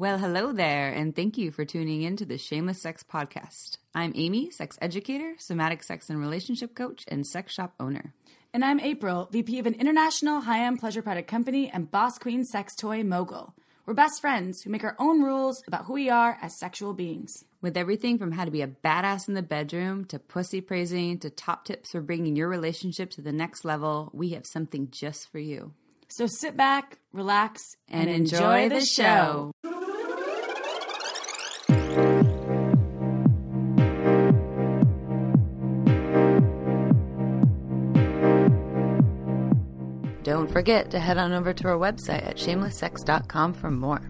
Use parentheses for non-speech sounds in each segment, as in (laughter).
Well, hello there, and thank you for tuning in to the Shameless Sex Podcast. I'm Amy, sex educator, somatic sex and relationship coach, and sex shop owner. And I'm April, VP of an international high end pleasure product company and boss queen sex toy mogul. We're best friends who make our own rules about who we are as sexual beings. With everything from how to be a badass in the bedroom to pussy praising to top tips for bringing your relationship to the next level, we have something just for you. So sit back, relax, And enjoy the show. Don't forget to head on over to our website at shamelesssex.com for more.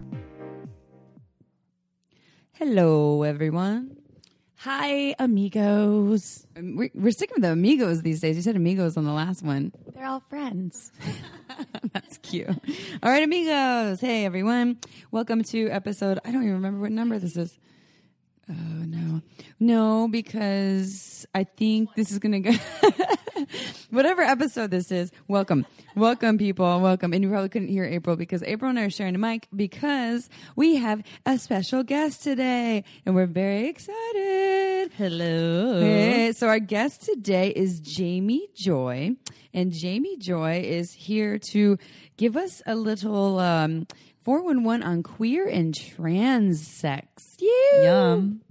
Hello, everyone. Hi, amigos. Um, We're, we're sticking with the amigos these days. You said amigos on the last one. They're all friends. (laughs) That's cute. All right, amigos. Hey, everyone. Welcome to episode. I don't even remember what number this is. Oh, no. No, because I think this is going to go. (laughs) (laughs) Whatever episode this is, welcome. Welcome, people. Welcome. And you probably couldn't hear April because April and I are sharing a mic because we have a special guest today and we're very excited. Hello. Hey, so our guest today is Jamie Joy, and Jamie Joy is here to give us a little um, 411 on queer and trans sex. You. Yum.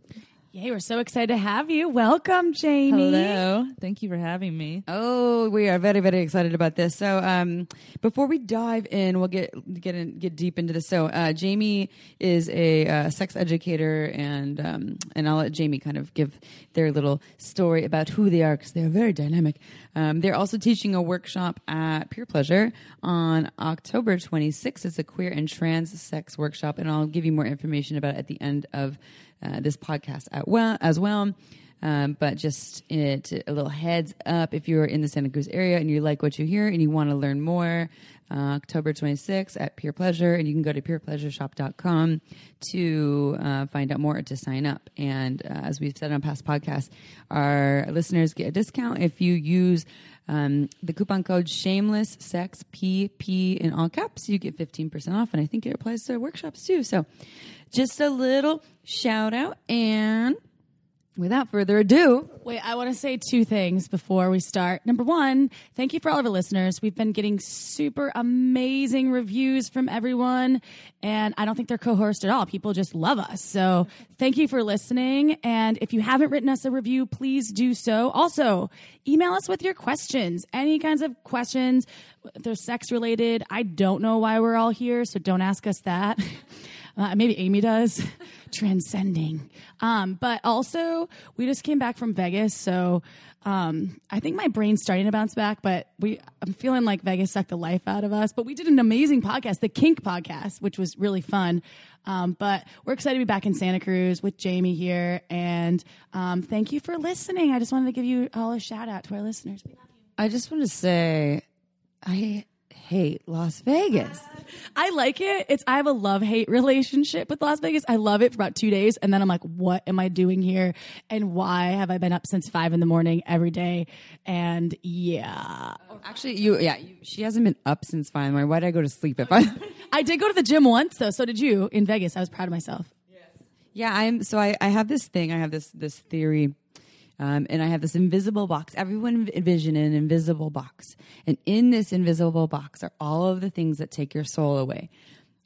Yay, we're so excited to have you. Welcome, Jamie. Hello. Thank you for having me. Oh, we are very, very excited about this. So, um, before we dive in, we'll get get in, get deep into this. So, uh, Jamie is a uh, sex educator, and um, and I'll let Jamie kind of give their little story about who they are because they are very dynamic. Um, they're also teaching a workshop at Pure Pleasure on October 26th. It's a queer and trans sex workshop, and I'll give you more information about it at the end of uh, this podcast well as well. Um, but just it, a little heads up if you're in the Santa Cruz area and you like what you hear and you want to learn more, uh, October 26th at Pure Pleasure, and you can go to purepleasureshop.com to uh, find out more or to sign up. And uh, as we've said on past podcasts, our listeners get a discount if you use um, the coupon code Shameless Sex PP in all caps. You get 15% off, and I think it applies to workshops too. So, just a little shout out and without further ado, Wait, I want to say two things before we start. Number one, thank you for all of our listeners. We've been getting super amazing reviews from everyone, and I don't think they're coerced at all. People just love us. So thank you for listening. And if you haven't written us a review, please do so. Also, email us with your questions, any kinds of questions. If they're sex related, I don't know why we're all here, so don't ask us that. (laughs) Uh, maybe Amy does. (laughs) Transcending. Um, but also, we just came back from Vegas, so um, I think my brain's starting to bounce back. But we, I'm feeling like Vegas sucked the life out of us. But we did an amazing podcast, the Kink podcast, which was really fun. Um, but we're excited to be back in Santa Cruz with Jamie here, and um, thank you for listening. I just wanted to give you all a shout out to our listeners. I just want to say I hate Las Vegas. I like it. It's I have a love hate relationship with Las Vegas. I love it for about two days, and then I'm like, what am I doing here? And why have I been up since five in the morning every day? And yeah, Actually, you, yeah, you, she hasn't been up since five. Why did I go to sleep if I? (laughs) I did go to the gym once though. So did you in Vegas. I was proud of myself. Yeah, I'm. So I, I have this thing. I have this this theory, um, and I have this invisible box. Everyone envision an invisible box, and in this invisible box are all of the things that take your soul away.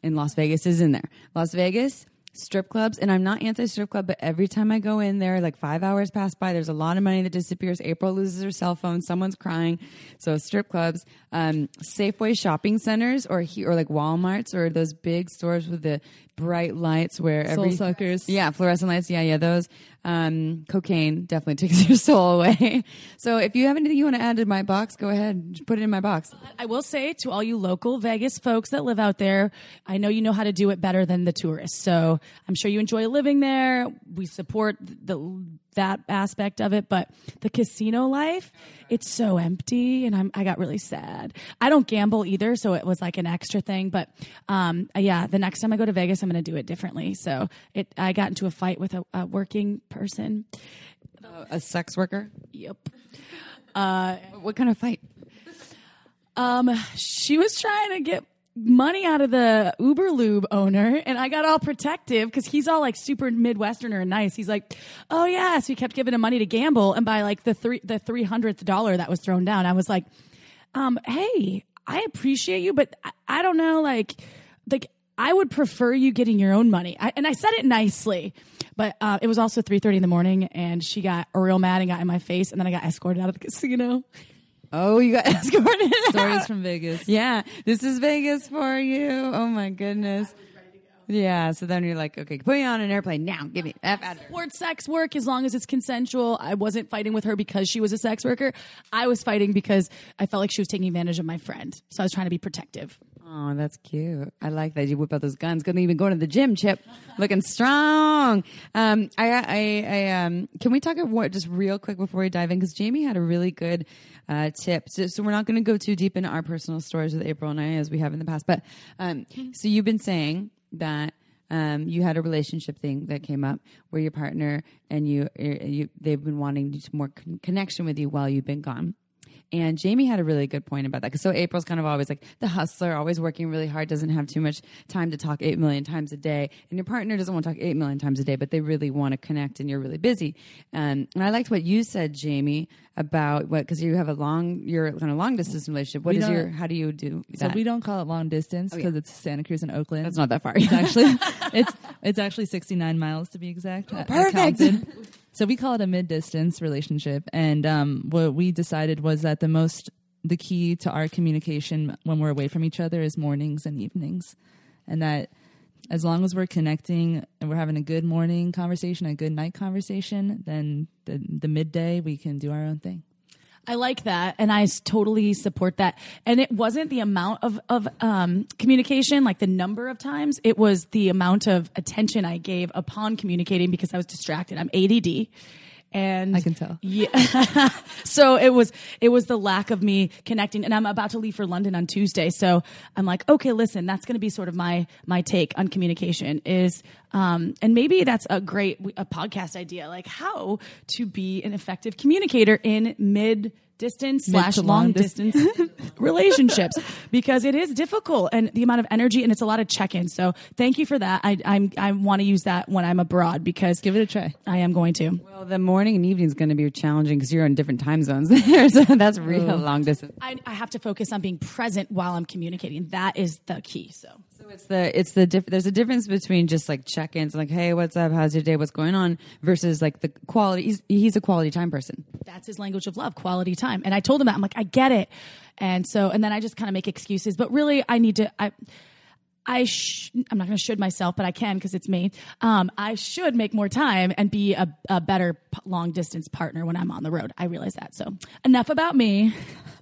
And Las Vegas is in there. Las Vegas strip clubs, and I'm not anti strip club, but every time I go in there, like five hours pass by. There's a lot of money that disappears. April loses her cell phone. Someone's crying. So strip clubs, um, Safeway shopping centers, or he, or like WalMarts, or those big stores with the bright lights where Soul every suckers. yeah, fluorescent lights. Yeah, yeah, those. Um, cocaine definitely (laughs) takes your soul away. So if you have anything you want to add to my box, go ahead, Just put it in my box. I will say to all you local Vegas folks that live out there, I know you know how to do it better than the tourists. So I'm sure you enjoy living there. We support the that aspect of it, but the casino life, it's so empty, and I'm I got really sad. I don't gamble either, so it was like an extra thing. But um, yeah, the next time I go to Vegas, I'm going to do it differently. So it, I got into a fight with a, a working person. A sex worker. Yep. Uh, What kind of fight? Um, she was trying to get money out of the Uber Lube owner and I got all protective because he's all like super Midwesterner and nice. He's like, oh yeah. So he kept giving him money to gamble. And by like the three, the 300th dollar that was thrown down, I was like, um, hey, I appreciate you, but I, I don't know, like, like I would prefer you getting your own money. I, and I said it nicely, but uh, it was also 3.30 in the morning and she got real mad and got in my face and then I got escorted out of the casino. Oh, you got (laughs) escorted. Stories out. from Vegas. Yeah, this is Vegas for you. Oh my goodness. Yeah, so then you're like, okay, put me on an airplane now. Give me F out of here. sex work as long as it's consensual. I wasn't fighting with her because she was a sex worker. I was fighting because I felt like she was taking advantage of my friend. So I was trying to be protective. Oh, that's cute. I like that you whip out those guns. Couldn't even go to the gym, Chip. Looking strong. Um, I, I, I, um, can we talk about what just real quick before we dive in? Because Jamie had a really good uh, tip. So, so we're not going to go too deep into our personal stories with April and I as we have in the past. But um, so you've been saying that um, you had a relationship thing that came up where your partner and you, you they've been wanting more con- connection with you while you've been gone. And Jamie had a really good point about that. Because so April's kind of always like the hustler, always working really hard, doesn't have too much time to talk eight million times a day. And your partner doesn't want to talk eight million times a day, but they really want to connect and you're really busy. Um, and I liked what you said, Jamie, about what, because you have a long, you're kind of long distance relationship. What We is your, how do you do So that? we don't call it long distance Oh, yeah. because it's Santa Cruz and Oakland. That's not that far. It's actually (laughs) it's it's actually 69 miles to be exact. I perfect. (laughs) So we call it a mid distance relationship, and um, what we decided was that the most the key to our communication when we're away from each other is mornings and evenings, and that as long as we're connecting and we're having a good morning conversation, a good night conversation, then the the midday we can do our own thing. I like that, and I totally support that. And it wasn't the amount of of um, communication, like the number of times. It was the amount of attention I gave upon communicating because I was distracted. I'm ADD, and I can tell. Yeah. (laughs) so it was it was the lack of me connecting, and I'm about to leave for London on Tuesday. So I'm like, okay, listen, that's going to be sort of my my take on communication is, um, and maybe that's a great a podcast idea, like how to be an effective communicator in mid distance slash long distance (laughs) relationships because it is difficult and the amount of energy and it's a lot of check-ins. So thank you for that. I I'm, I want to use that when I'm abroad because Give it a try. I am going to. well, the morning and evening is going to be challenging because you're in different time zones (laughs) there. So that's real long distance. I, I have to focus on being present while I'm communicating. That is the key. So So it's the it's the diff- there's a difference between just like check-ins like hey what's up how's your day what's going on versus like the quality he's, he's a quality time person that's his language of love, quality time. And I told him that I'm like, I get it. And so, and then I just kind of make excuses, but really I need to, I, I sh- I'm not going to should myself, but I can because it's me. Um, I should make more time and be a, a better p- long distance partner when I'm on the road. I realize that. So enough about me.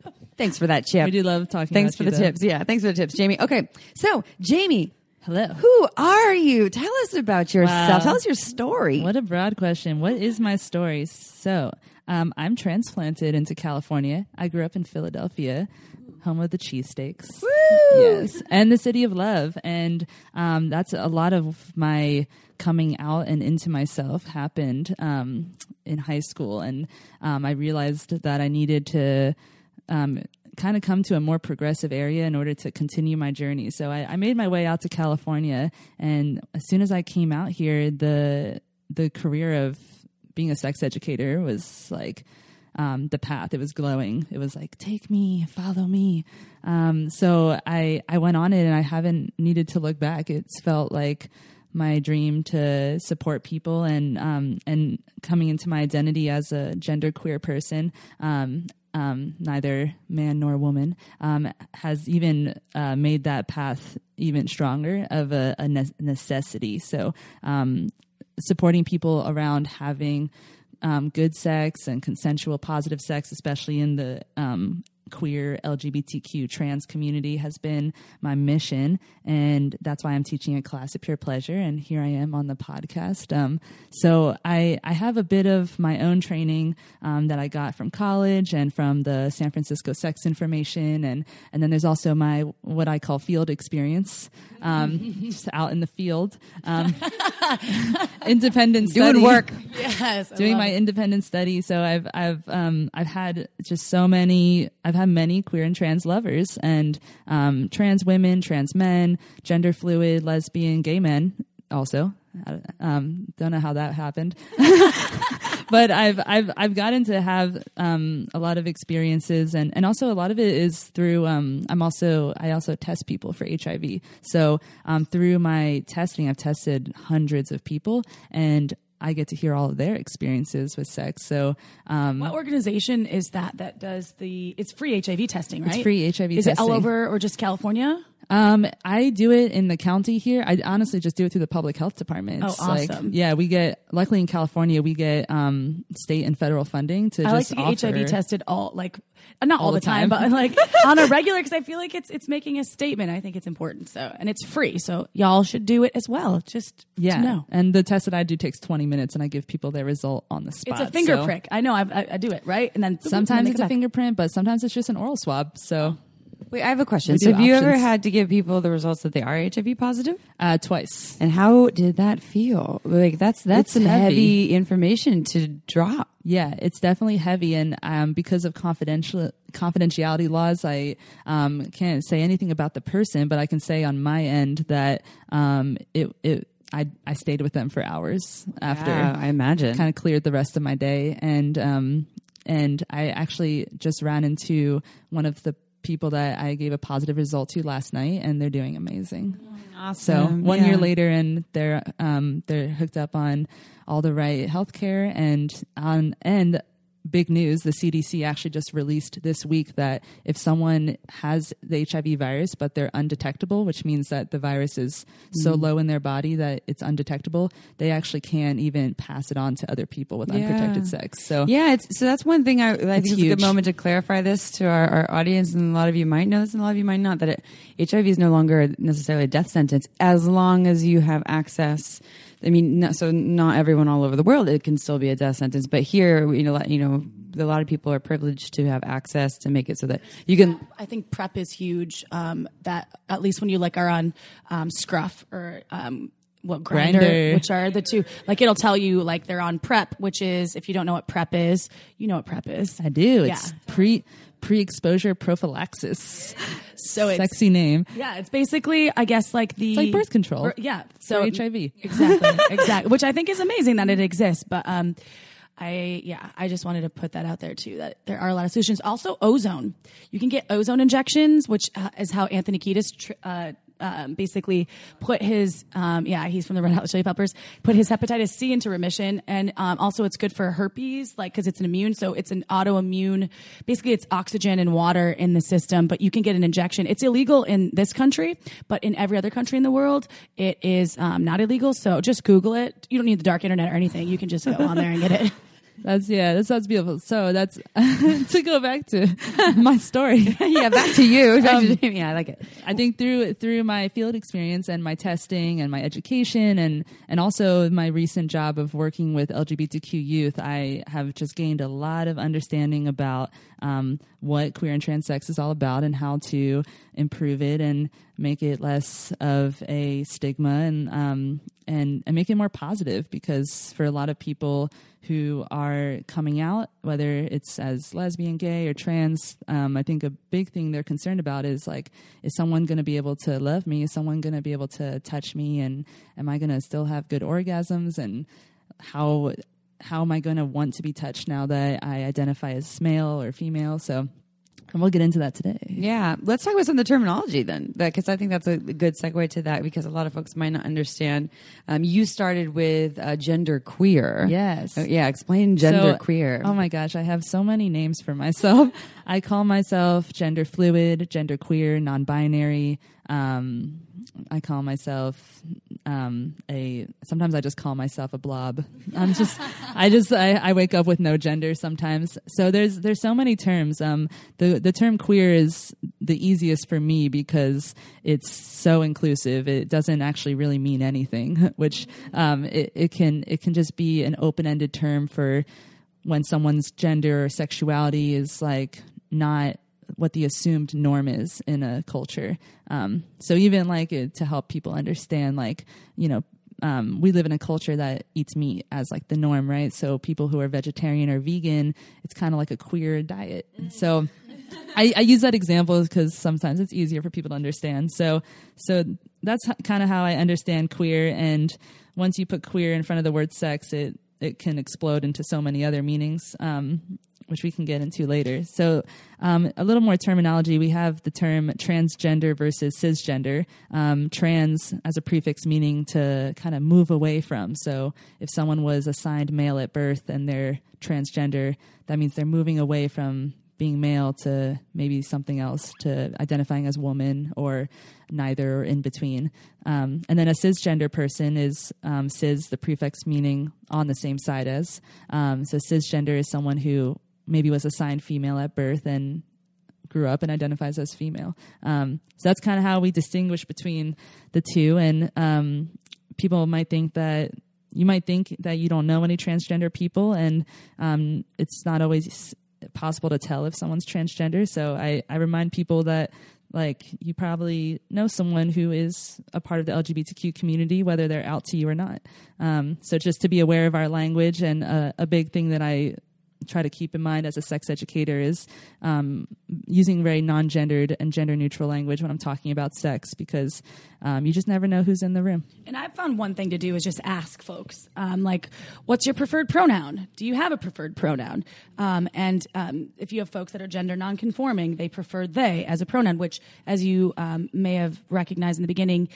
(laughs) thanks for that chip We do love talking. thanks for the though. tips yeah thanks for the tips jamie okay so jamie Hello. who are you tell us about yourself Wow. tell us your story What a broad question. What is my story? So, um, I'm transplanted into California. I grew up in Philadelphia, home of the cheesesteaks. Yes. And the city of love. And um, that's a lot of my coming out and into myself happened um, in high school. And um, I realized that I needed to. Um, kind of come to a more progressive area in order to continue my journey. So I, I made my way out to California, and as soon as I came out here, the the career of being a sex educator was like um, the path. It was glowing. It was like take me, follow me. Um, so I I went on it, and I haven't needed to look back. It's felt like my dream to support people and um, and coming into my identity as a genderqueer person. Um, um, neither man nor woman, um, has even uh, made that path even stronger of a, a ne- necessity. So, um, supporting people around having um, good sex and consensual, positive sex, especially in the um, queer LGBTQ trans community, has been my mission, and that's why I'm teaching a class at Pure Pleasure, and here I am on the podcast. Um, so I I have a bit of my own training um, that I got from college and from the San Francisco Sex Information, and and then there's also my what I call field experience, um, (laughs) just out in the field, um, (laughs) independent doing study work (laughs) Yes. doing my independent study. So I've I've um I've had just so many I've had have many queer and trans lovers and um, trans women, trans men, gender fluid, lesbian, gay men also. Um, don't know how that happened, (laughs) but I've I've I've gotten to have um, a lot of experiences, and and also a lot of it is through. Um, I'm also I also test people for HIV, so um, through my testing, I've tested hundreds of people, and I get to hear all of their experiences with sex. So, um, what organization is that that does the? It's free HIV testing, right? It's free HIV. Is testing. it all over or just California? Um, I do it in the county here. I honestly just do it through the public health department. Oh, It's like- awesome. yeah, we get. Luckily in California, we get um, state and federal funding to I like to get. HIV tested all like not all, All the the time, time. but like (laughs) on a regular because I feel like it's it's making a statement. I think it's important. So and it's free, so y'all should do it as well. Just Yeah, to know. and the test that I do takes 20 minutes, and I give people their result on the spot. It's a finger So prick. I know. I've, I, I do it right, and then Sometimes it's a finger. fingerprint, but sometimes it's just an oral swab. So Wait, I have a question. We So, do have you ever options. had to give people the results that they are HIV positive? uh, twice. And how did that feel? Like that's that's It's some heavy. heavy information to drop. Yeah, it's definitely heavy, and um, because of confidential confidentiality laws, I um, can't say anything about the person, but I can say on my end that um, it it I I stayed with them for hours after Yeah, I imagine. kind of cleared the rest of my day, and um, and I actually just ran into one of the people that I gave a positive result to last night, and they're doing amazing. So one Yeah. year later, and they're um, they're hooked up on all the right healthcare, and on and big news: the CDC actually just released this week that if someone has the HIV virus but they're undetectable, which means that the virus is so Mm. low in their body that it's undetectable, they actually can't even pass it on to other people with Yeah. unprotected sex. So Yeah, it's, so that's one thing I, I think It's it's a good moment to clarify this to our, our audience, and a lot of you might know this, and a lot of you might not. That it, HIV is no longer necessarily a death sentence as long as you have access. I mean, no, so not everyone all over the world it can still be a death sentence, but here, you know, you know, a lot of people are privileged to have access to make it so that you can. I think PrEP is huge. Um, that at least when you like are on um, Scruff or um, what grinder, Grindr. which are the two. Like it'll tell you like they're on PrEP, which is if you don't know what PrEP is, you know what PrEP is. I do. Yeah. It's pre pre exposure prophylaxis. So it's Sexy name. yeah, it's basically I guess like the It's like birth control or- yeah, so for HIV. exactly, (laughs) exactly. Which I think is amazing that it exists, but um. I yeah, I just wanted to put that out there too. That there are a lot of solutions. Also, ozone. You can get ozone injections, which uh, is how Anthony Kiedis tr- uh, um, basically put his um, yeah, he's from the Red Hot Chili Peppers. Put his hepatitis C into remission, and um, also it's good for herpes, like because it's an immune. So it's an autoimmune. Basically, it's oxygen and water in the system, but you can get an injection. It's illegal in this country, but in every other country in the world, it is um, not illegal. So just Google it. You don't need the dark internet or anything. You can just go on there and get it. (laughs) That's yeah, that sounds beautiful. So that's (laughs) to go back to (laughs) my story. (laughs) yeah, back to you. Um, Jamie. I like it. I think through through my field experience and my testing and my education and and also my recent job of working with LGBTQ youth, I have just gained a lot of understanding about um, what queer and trans sex is all about and how to improve it and make it less of a stigma and um, and and make it more positive because for a lot of people who are coming out, whether it's as lesbian, gay, or trans, um, I think a big thing they're concerned about is like, is someone going to be able to love me? Is someone going to be able to touch me? And am I going to still have good orgasms? And how how am I going to want to be touched now that I identify as male or female? So, and we'll get into that today. Yeah, let's talk about some of the terminology then, because I think that's a good segue to that. Because a lot of folks might not understand. Um, you started with uh, gender queer. Yes. Uh, yeah. Explain gender So- queer. Oh my gosh, I have so many names for myself. (laughs) I call myself gender fluid, gender queer, non-binary. Um, I call myself um, a. Sometimes I just call myself a blob. I'm just. I just. I, I wake up with no gender sometimes. So there's there's so many terms. Um, the the term queer is the easiest for me because it's so inclusive. It doesn't actually really mean anything, (laughs) which um, it, it can it can just be an open ended term for when someone's gender or sexuality is like not what the assumed norm is in a culture. Um, so even like it, to help people understand, like you know, um, we live in a culture that eats meat as like the norm, right? So people who are vegetarian or vegan, it's kind of like a queer diet. So I, I use that example because sometimes it's easier for people to understand. So, so that's kind of how I understand queer. And once you put queer in front of the word sex, it it can explode into so many other meanings, um, which we can get into later. So, um, a little more terminology. We have the term transgender versus cisgender. Um, trans as a prefix meaning to kind of move away from. So, if someone was assigned male at birth and they're transgender, that means they're moving away from being male to maybe something else to identifying as woman or neither or in between. Um, and then a cisgender person is um, cis, the prefix meaning on the same side as. Um, so cisgender is someone who maybe was assigned female at birth and grew up and identifies as female. Um, so that's kind of how we distinguish between the two. And um, people might think that you might think that you don't know any transgender people, and um, it's not always possible to tell if someone's transgender. So I, I remind people that like you probably know someone who is a part of the LGBTQ community, whether they're out to you or not. Um, so just to be aware of our language and uh, a big thing that I try to keep in mind as a sex educator is um, using very non-gendered and gender-neutral language when I'm talking about sex because um, you just never know who's in the room. And I've found one thing to do is just ask folks, um, like, what's your preferred pronoun? Do you have a preferred pronoun? Um, and um, if you have folks that are gender non-conforming, they prefer they as a pronoun, which, as you um, may have recognized in the beginning,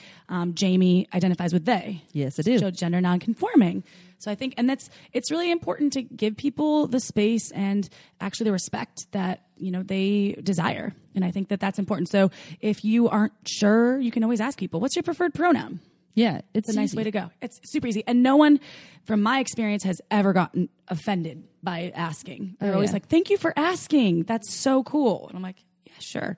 Jamie identifies with they. Yes, I do. So gender non-conforming. So I think, and that's, it's really important to give people the space and actually the respect that, you know, they desire. And I think that that's important. So if you aren't sure, you can always ask people, what's your preferred pronoun? Yeah, it's, it's a nice easy. way to go. It's super easy. And no one, from my experience, has ever gotten offended by asking. They're oh, always yeah. like, thank you for asking. That's so cool. And I'm like, sure.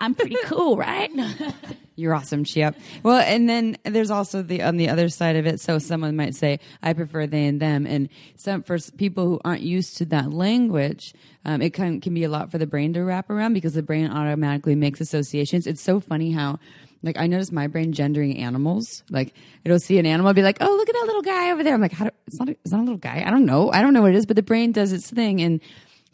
I'm pretty cool, right? (laughs) You're awesome, Chia. Well, and then there's also the on the other side of it. So someone might say, "I prefer they and them," and some for people who aren't used to that language, um, it can can be a lot for the brain to wrap around because the brain automatically makes associations. It's so funny how. Like I notice my brain gendering animals. Like it'll see an animal, be like, "Oh, look at that little guy over there." I'm like, "How? Do, it's not. A, it's not a little guy. I don't know. I don't know what it is." But the brain does its thing, and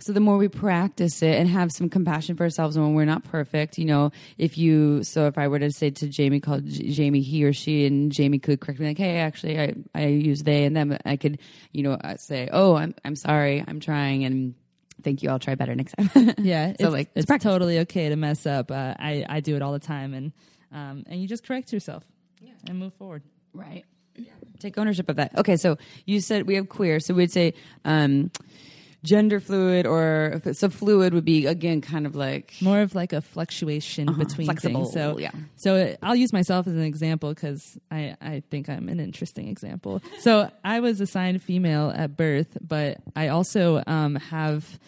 so the more we practice it and have some compassion for ourselves when we're not perfect, you know, if you, so if I were to say to Jamie, called J- Jamie he or she, and Jamie could correct me like, hey, actually, I, I use they and them, I could, you know, uh, say, oh, I'm, I'm sorry, I'm trying, and thank you, I'll try better next time. (laughs) yeah, so it's, like, it's, it's totally okay to mess up. Uh, I, I do it all the time, and, um, and you just correct yourself yeah. and move forward. Right. Yeah. Take ownership of that. Okay, so you said we have queer, so we'd say, um, gender fluid or so fluid would be again kind of like more of like a fluctuation uh-huh, between flexible, things. So yeah. So I'll use myself as an example because I I think I'm an interesting example. So I was assigned female at birth, but I also um, have.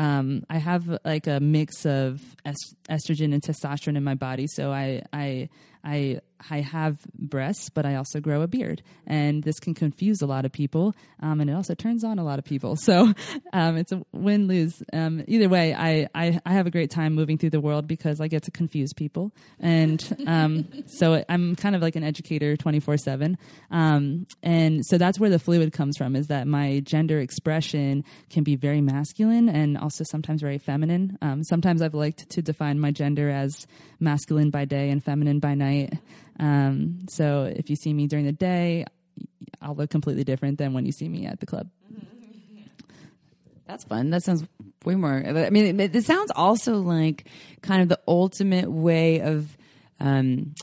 Um, I have like a mix of est- estrogen and testosterone in my body, so I I I I have breasts, but I also grow a beard, and this can confuse a lot of people, um, and it also turns on a lot of people. So (laughs) um, it's a win lose. Um, either way, I, I, I have a great time moving through the world because I get to confuse people, and um, (laughs) so I'm kind of like an educator twenty four seven, um, and so that's where the fluid comes from. Is that my gender expression can be very masculine and also sometimes very feminine. Um, sometimes I've liked to define my gender as masculine by day and feminine by night. Um, so if you see me during the day, I'll look completely different than when you see me at the club. (laughs) That's fun. That sounds way more. I mean, it, it sounds also like kind of the ultimate way of um,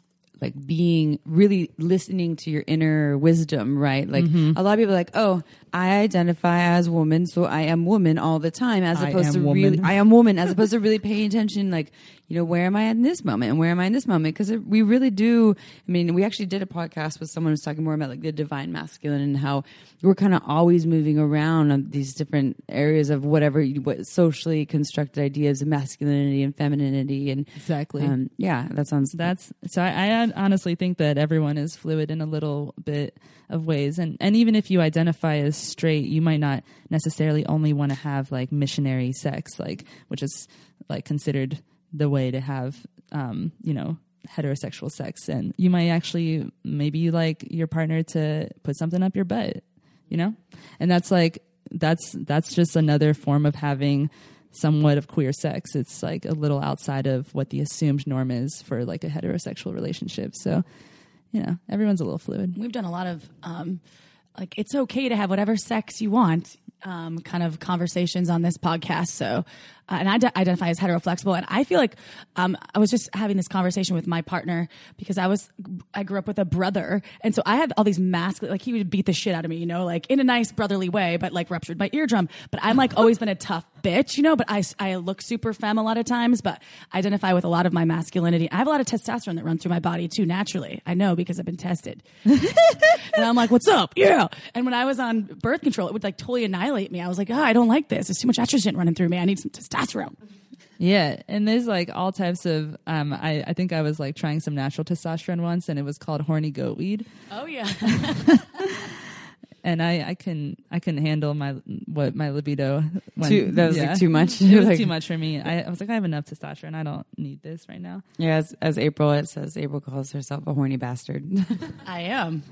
like being really listening to your inner wisdom, right? Like mm-hmm. a lot of people are like, oh, I identify as woman, so I am woman all the time, as opposed to woman. really, I am woman, as opposed to really paying attention, like, you know, where am I in this moment and where am I in this moment? Because we really do. I mean, we actually did a podcast with someone who's talking more about like the divine masculine and how we're kind of always moving around on these different areas of whatever what socially constructed ideas of masculinity and femininity and exactly. Um, yeah, that sounds. That's so. I, I honestly think that everyone is fluid in a little bit of ways, and and even if you identify as straight, you might not necessarily only want to have like missionary sex, like which is like considered the way to have, um, you know, heterosexual sex. And you might actually, maybe you like your partner to put something up your butt, you know? And that's like, that's, that's just another form of having somewhat of queer sex. It's like a little outside of what the assumed norm is for like a heterosexual relationship. So, you know, everyone's a little fluid. We've done a lot of um, like it's okay to have whatever sex you want um, kind of conversations on this podcast. So, uh, and I d- identify as heteroflexible, and I feel like um, I was just having this conversation with my partner because I was I grew up with a brother, and so I had all these masculine like he would beat the shit out of me, you know, like in a nice brotherly way, but like ruptured my eardrum. But I'm like always been a tough bitch, you know. But I I look super femme a lot of times, but I identify with a lot of my masculinity. I have a lot of testosterone that runs through my body too naturally. I know because I've been tested, (laughs) and I'm like, what's up? Yeah. And when I was on birth control, it would like totally annihilate me. I was like, oh, I don't like this. There's too much estrogen running through me. I need some testosterone. Yeah, and there's like all types of. Um, I I think I was like trying some natural testosterone once, and it was called horny goat weed. Oh yeah. (laughs) and I, I can I couldn't handle my what my libido. When, Too- that was, like, too much. It was Like- too much for me. I, I was like, I have enough testosterone. I don't need this right now. Yeah, as, as April, it says April calls herself a horny bastard. I am.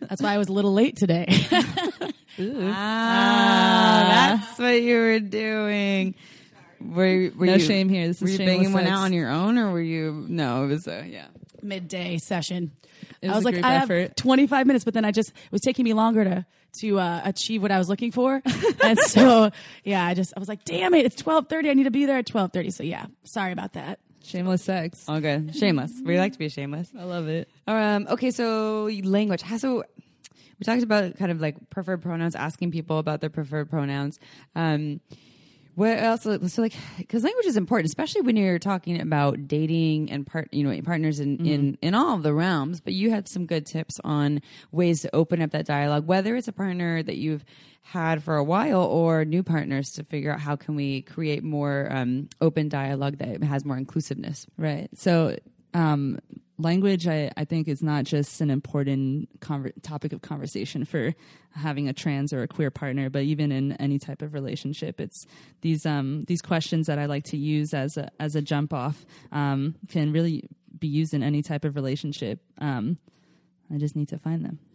That's why I was a little late today. (laughs) ah, that's what you were doing. Were, were No you, shame here. This were is you shameless banging one sex. out on your own, or were you? No, it was a yeah. Midday session. It I was was a like, group I effort. have 25 minutes, but then I just it was taking me longer to to uh, achieve what I was looking for, (laughs) and so yeah, I just I was like, damn it, it's 12:30. I need to be there at 12:30. So yeah, sorry about that. Shameless sex. All good. Shameless. We like to be shameless. I love it. Um, okay, so language. How so? We talked about kind of like preferred pronouns, asking people about their preferred pronouns. Um, what else? So like, because language is important, especially when you're talking about dating and part, you know, partners in in in all of the realms. But you had some good tips on ways to open up that dialogue, whether it's a partner that you've had for a while or new partners to figure out how can we create more um, open dialogue that has more inclusiveness. Right. So, um, language, I, I think, is not just an important conver- topic of conversation for having a trans or a queer partner, but even in any type of relationship, it's these um, these questions that I like to use as a as a jump off um, can really be used in any type of relationship. Um, I just need to find them. (laughs)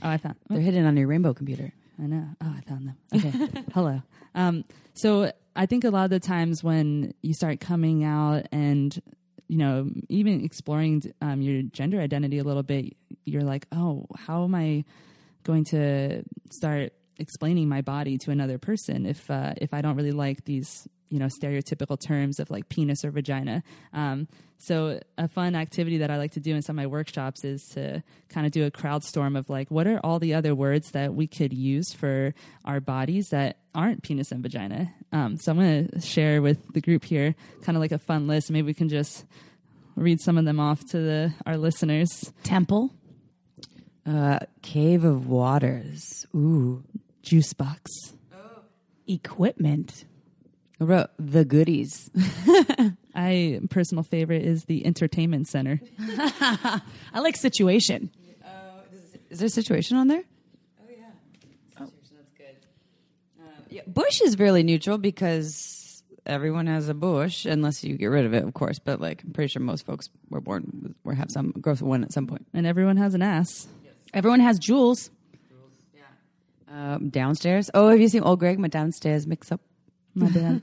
Oh, I found. They're hidden on your rainbow computer. I know. Oh, I found them. (laughs) Okay. Hello. Um, so I think a lot of the times when you start coming out and, you know, even exploring um, your gender identity a little bit, you're like, oh, how am I going to start explaining my body to another person if uh, if I don't really like these you know stereotypical terms of like penis or vagina. Um, so a fun activity that I like to do in some of my workshops is to kind of do a crowd storm of like what are all the other words that we could use for our bodies that aren't penis and vagina. Um, so I'm going to share with the group here kind of like a fun list. Maybe we can just read some of them off to the our listeners. Temple, Uh, cave of waters. Ooh. Juice box. equipment, I wrote the goodies. (laughs) I personal favorite is the entertainment center. (laughs) I like situation. Is there a situation on there? Oh yeah, situation. That's good. Uh, yeah, bush is really neutral because everyone has a bush, unless you get rid of it, of course. But like, I'm pretty sure most folks were born or have some growth one at some point. And everyone has an ass. Everyone has jewels. Um, downstairs. Oh, have you seen old Gregg? My downstairs mix up. My (laughs) down,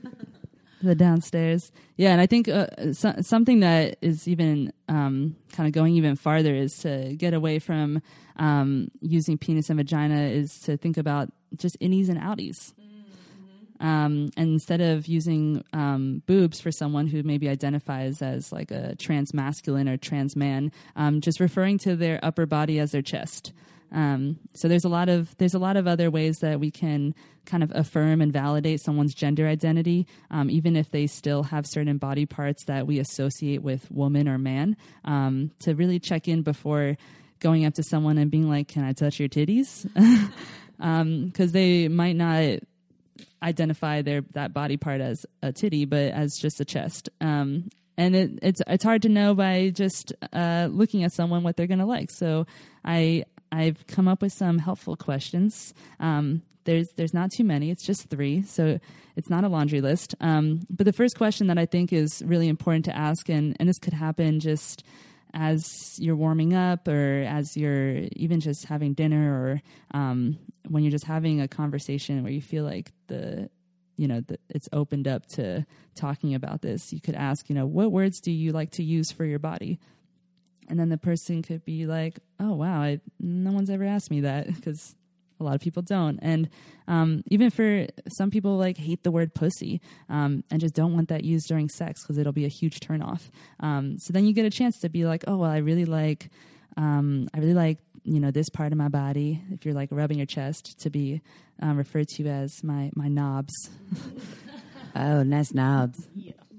the downstairs. Yeah, and I think uh, so, something that is even um, kind of going even farther is to get away from um, using penis and vagina is to think about just innies and outies. Um, and instead of using um, boobs for someone who maybe identifies as like a trans masculine or trans man, um, just referring to their upper body as their chest. Um, so there's a lot of there's a lot of other ways that we can kind of affirm and validate someone's gender identity, um, even if they still have certain body parts that we associate with woman or man. Um, to really check in before going up to someone and being like, "Can I touch your titties?" (laughs) Because they might not identify their that body part as a titty, but as just a chest. Um, and it, it's it's hard to know by just uh, looking at someone what they're going to like. So I I've come up with some helpful questions. Um, there's there's not too many. It's just three, so it's not a laundry list. Um, but the first question that I think is really important to ask, and and this could happen just as you're warming up or as you're even just having dinner or um, when you're just having a conversation where you feel like the you know it's opened up to talking about this you could ask you know what words do you like to use for your body and then the person could be like oh wow I, no one's ever asked me that because a lot of people don't. And um, even for some people like hate the word pussy um, and just don't want that used during sex because it'll be a huge turnoff. Um, so then you get a chance to be like oh well i really like um, i really like you know this part of my body if you're like rubbing your chest to be um, referred to as my my knobs. Oh, nice knobs.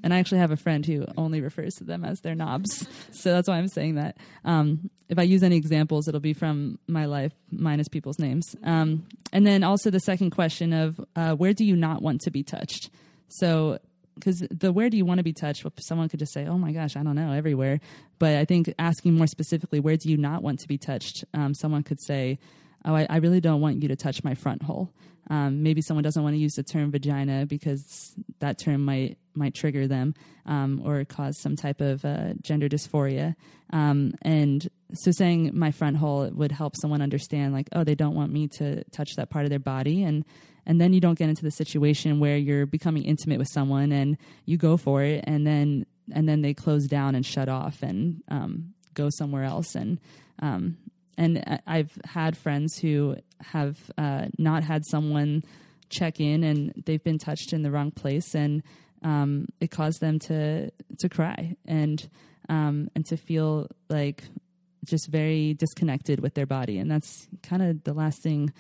And I actually have a friend who only refers to them as their knobs. (laughs) so that's why I'm saying that. Um, if I use any examples, it'll be from my life minus people's names. Um, and then also the second question of uh, where do you not want to be touched? So, because the where do you want to be touched? Well, someone could just say, "Oh my gosh, I don't know, everywhere." But I think asking more specifically, where do you not want to be touched? Um, someone could say, "Oh, I, I really don't want you to touch my front hole." Um, maybe someone doesn't want to use the term vagina because that term might might trigger them um, or cause some type of uh, gender dysphoria. Um, and so, saying my front hole would help someone understand, like, oh, they don't want me to touch that part of their body, and and then you don't get into the situation where you're becoming intimate with someone and you go for it, and then and then they close down and shut off and um, go somewhere else, and um, and I've had friends who have uh, not had someone check in and they've been touched in the wrong place. And um, it caused them to to cry and um, and to feel like just very disconnected with their body and that's kind of the last thing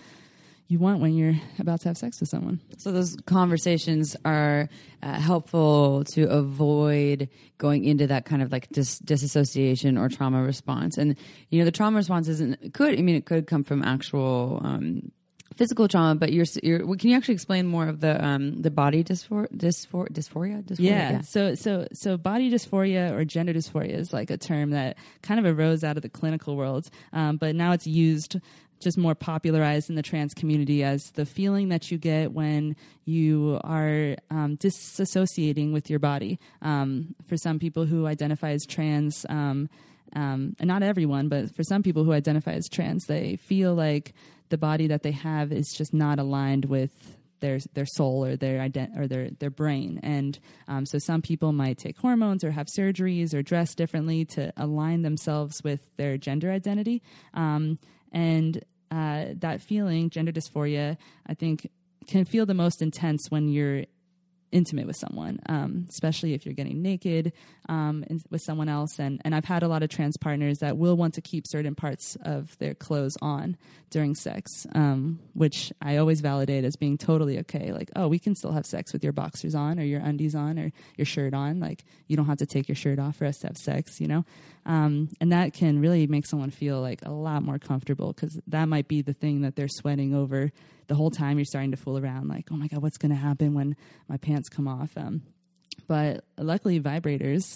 you want when you're about to have sex with someone So those conversations are uh, helpful to avoid going into that kind of like dis- disassociation or trauma response. And you know, the trauma response isn't could. I mean, it could come from actual. Um, Physical trauma, but you're, you're. well, Can you actually explain more of the um, the body dysphor, dysphor, dysphoria? dysphoria? Yeah. So so so body dysphoria or gender dysphoria is like a term that kind of arose out of the clinical world, um, but now it's used just more popularized in the trans community as the feeling that you get when you are um, disassociating with your body. Um, for some people who identify as trans. Um, um, and not everyone, but for some people who identify as trans, they feel like the body that they have is just not aligned with their their soul or their ident- or their their brain. And um, so some people might take hormones or have surgeries or dress differently to align themselves with their gender identity. Um, and uh, that feeling, gender dysphoria, I think can feel the most intense when you're intimate with someone, um, especially if you're getting naked um, in, with someone else. And, and I've had a lot of trans partners that will want to keep certain parts of their clothes on during sex, um, which I always validate as being totally okay. Like, oh, we can still have sex with your boxers on or your undies on or your shirt on. Like, you don't have to take your shirt off for us to have sex, you know? Um, and that can really make someone feel like a lot more comfortable because that might be the thing that they're sweating over the whole time you're starting to fool around like oh my god what's going to happen when my pants come off um, but luckily vibrators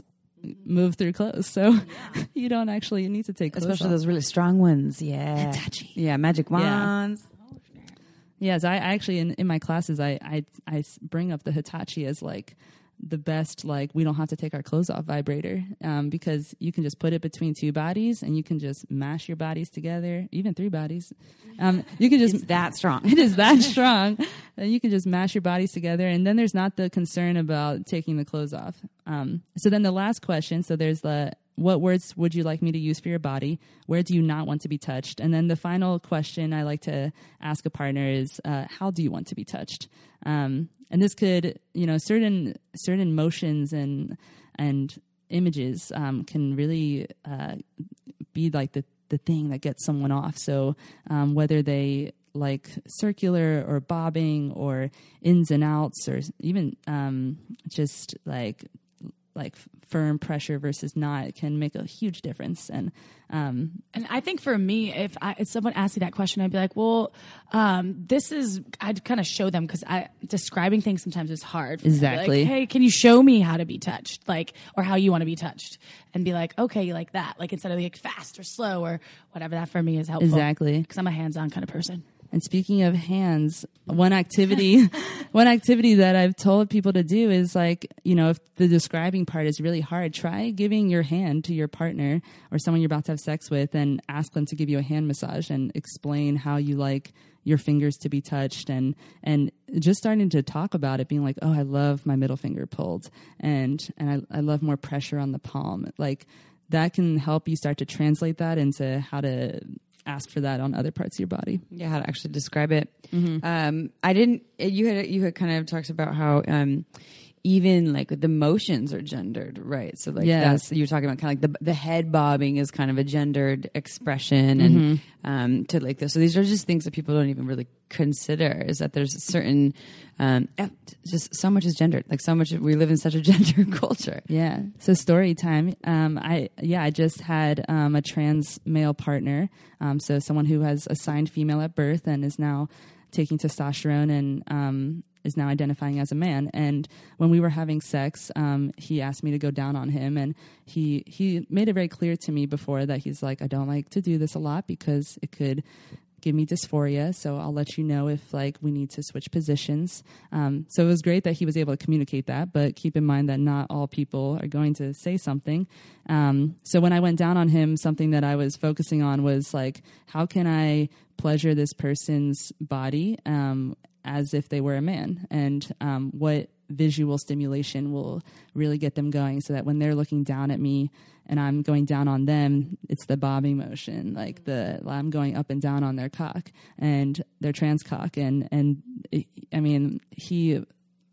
move through clothes so (laughs) you don't actually need to take clothes especially off. those really strong ones. Yeah, Hitachi. Yeah, magic Yeah. wands. Yes, I, I actually in, in my classes I I bring up the Hitachi as like the best like we don't have to take our clothes off vibrator um, because you can just put it between two bodies and you can just mash your bodies together, even three bodies. Um, you can just It's that strong. (laughs) it is that strong. That you can just mash your bodies together and then there's not the concern about taking the clothes off. Um, so then the last question so there's the what words would you like me to use for your body? Where do you not want to be touched? And then the final question i like to ask a partner is uh, how do you want to be touched? Um, and this could you know certain certain motions and and images um, can really uh, be like the the thing that gets someone off. So um, whether they like circular or bobbing or ins and outs or even um, just like like firm pressure versus not can make a huge difference and um, And I think for me, if, I, if someone asked me that question, I'd be like, well, um, this is, I'd kind of show them because I describing things sometimes is hard. me. Like, Exactly. hey, can you show me how to be touched? Like, or how you want to be touched? And be like, okay, you like that. Like instead of like fast or slow or whatever that for me is helpful. Exactly. Because I'm a hands on kind of person. And speaking of hands, one activity, (laughs) one activity that I've told people to do is like, you know, if the describing part is really hard, try giving your hand to your partner or someone you're about to have sex with and ask them to give you a hand massage and explain how you like your fingers to be touched and and just starting to talk about it being like oh i love my middle finger pulled and and i, I love more pressure on the palm. Like that can help you start to translate that into how to ask for that on other parts of your body Yeah, how to actually describe it. Um, I didn't. You had you had kind of talked about how um, even like the motions are gendered, right? So like Yes. that's you're talking about kind of like the the head bobbing is kind of a gendered expression, and um, to like this. So these are just things that people don't even really consider. Is that there's a certain um, just so much is gendered. Like so much we live in such a (laughs) gender culture. Yeah. So story time. Um, I yeah, I just had um, a trans male partner. Um, so someone who has assigned female at birth and is now taking testosterone and um, is now identifying as a man. And when we were having sex, um, he asked me to go down on him, and he he made it very clear to me before that he's like, I don't like to do this a lot because it could give me dysphoria so i'll let you know if like we need to switch positions. Um, so it was great that he was able to communicate that but keep in mind that not all people are going to say something. Um, so when i went down on him something that i was focusing on was like how can i pleasure this person's body um, as if they were a man? And um, what visual stimulation will really get them going so that when they're looking down at me and I'm going down on them, it's the bobbing motion, like the I'm going up and down on their cock and their trans cock, and and I mean he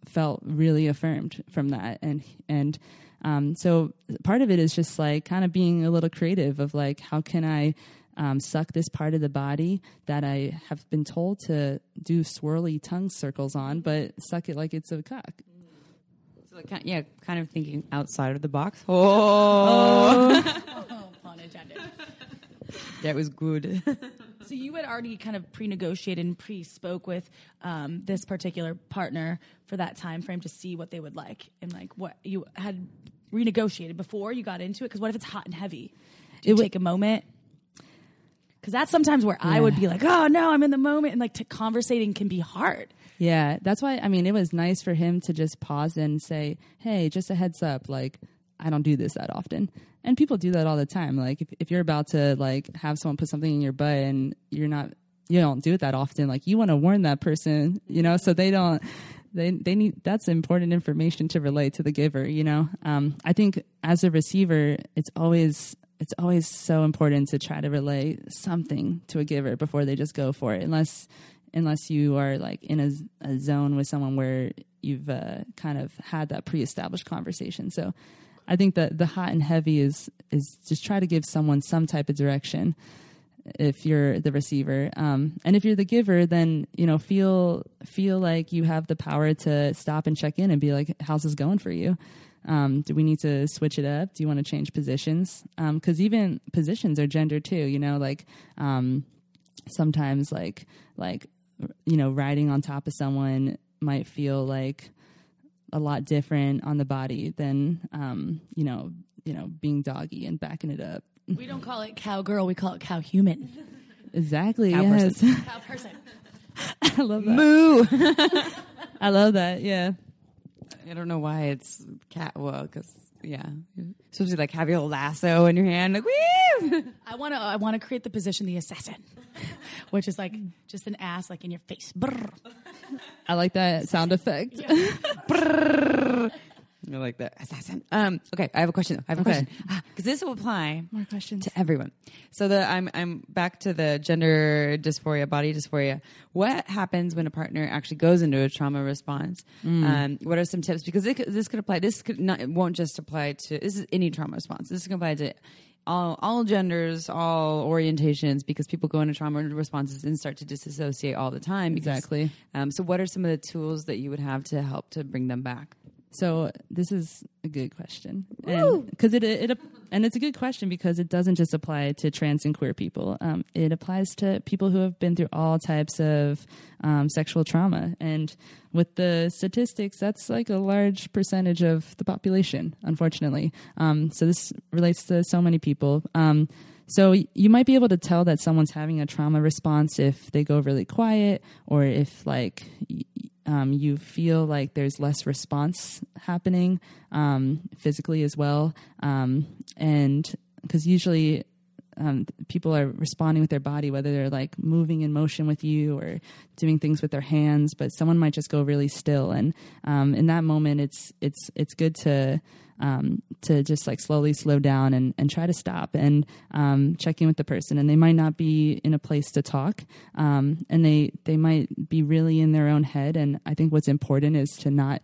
felt really affirmed from that, and and um, so part of it is just like kind of being a little creative of like how can I um, suck this part of the body that I have been told to do swirly tongue circles on, but suck it like it's a cock. So like, kind- yeah, kind of thinking outside of the box. Oh, (laughs) Pun intended. that was good. (laughs) So you had already kind of pre-negotiated and pre-spoke with um, this particular partner for that time frame to see what they would like and like what you had renegotiated before you got into it. Because what if it's hot and heavy? Do you It wa- take a moment? Because that's sometimes where I would be like, oh no, I'm in the moment, and like to conversating can be hard. Yeah, that's why I mean it was nice for him to just pause and say, "Hey, just a heads up, like I don't do this that often." And people do that all the time. Like if, if you're about to like have someone put something in your butt and you're not you don't do it that often, like you want to warn that person, you know, so they don't they they need that's important information to relate to the giver, you know. Um I think as a receiver, it's always it's always so important to try to relay something to a giver before they just go for it unless unless you are like in a, a zone with someone where you've uh, kind of had that pre-established conversation. So i think that the hot and heavy is is just try to give someone some type of direction if you're the receiver. Um, and if you're the giver then you know feel feel like you have the power to stop and check in and be like how's this going for you? Um, do we need to switch it up? Do you want to change positions? Because even positions are gender too you know like um, sometimes like like you know riding on top of someone might feel like a lot different on the body than um, you know you know being doggy and backing it up We don't call it cowgirl, we call it cow human. exactly Cow yes (laughs) Cow person. i love that Moo. (laughs) i love that yeah I don't know why it's cat. Well, because yeah, supposed to like have your lasso in your hand, like woo. (laughs) I want to. I want to create the position the assassin, (laughs) which is like just an ass like in your face. Brrr. i like that sound effect (laughs) I like that assassin. Um, okay, I have a question. though. I have a Okay. question because this will apply more questions to everyone. So the I'm I'm back to the gender dysphoria, body dysphoria. What happens when a partner actually goes into a trauma response? Um, what are some tips? Because it, this could apply. This could not. It won't just apply to. This is any trauma response. This can apply to. All, all genders, all orientations, because people go into trauma responses and start to disassociate all the time. Because, Exactly. Um, so, what are some of the tools that you would have to help to bring them back? So this is a good question, because it, it and it's a good question because it doesn't just apply to trans and queer people. Um, it applies to people who have been through all types of um, sexual trauma, and with the statistics, that's like a large percentage of the population, unfortunately. Um, so this relates to so many people. Um, so you might be able to tell that someone's having a trauma response if they go really quiet or if like um, you feel like there's less response happening um, physically as well. Um, and because usually um, people are responding with their body, whether they're like moving in motion with you or doing things with their hands, but someone might just go really still. And um, in that moment, it's it's it's good to um, to just like slowly slow down and, and try to stop and um, check in with the person. And they might not be in a place to talk, um, and they they might be really in their own head. And I think what's important is to not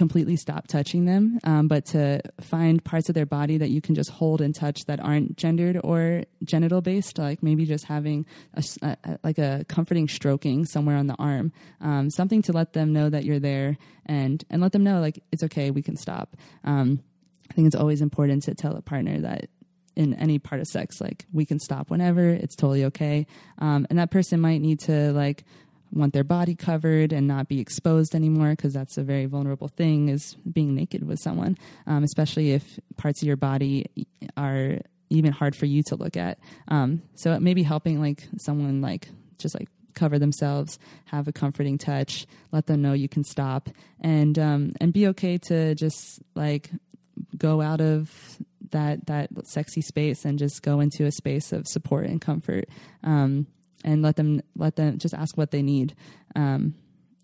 completely stop touching them, um, but to find parts of their body that you can just hold and touch that aren't gendered or genital based, like maybe just having a, a, like a comforting stroking somewhere on the arm, um, something to let them know that you're there and and let them know like it's okay, we can stop. Um, I think it's always important to tell a partner that in any part of sex, like we can stop whenever, it's totally okay, um, and that person might need to like want their body covered and not be exposed anymore because that's a very vulnerable thing is being naked with someone um, especially if parts of your body are even hard for you to look at. Um, so it may be helping like someone like just like cover themselves have a comforting touch let them know you can stop and um, and be okay to just like go out of that that sexy space and just go into a space of support and comfort. Um, and let them let them just ask what they need. Um,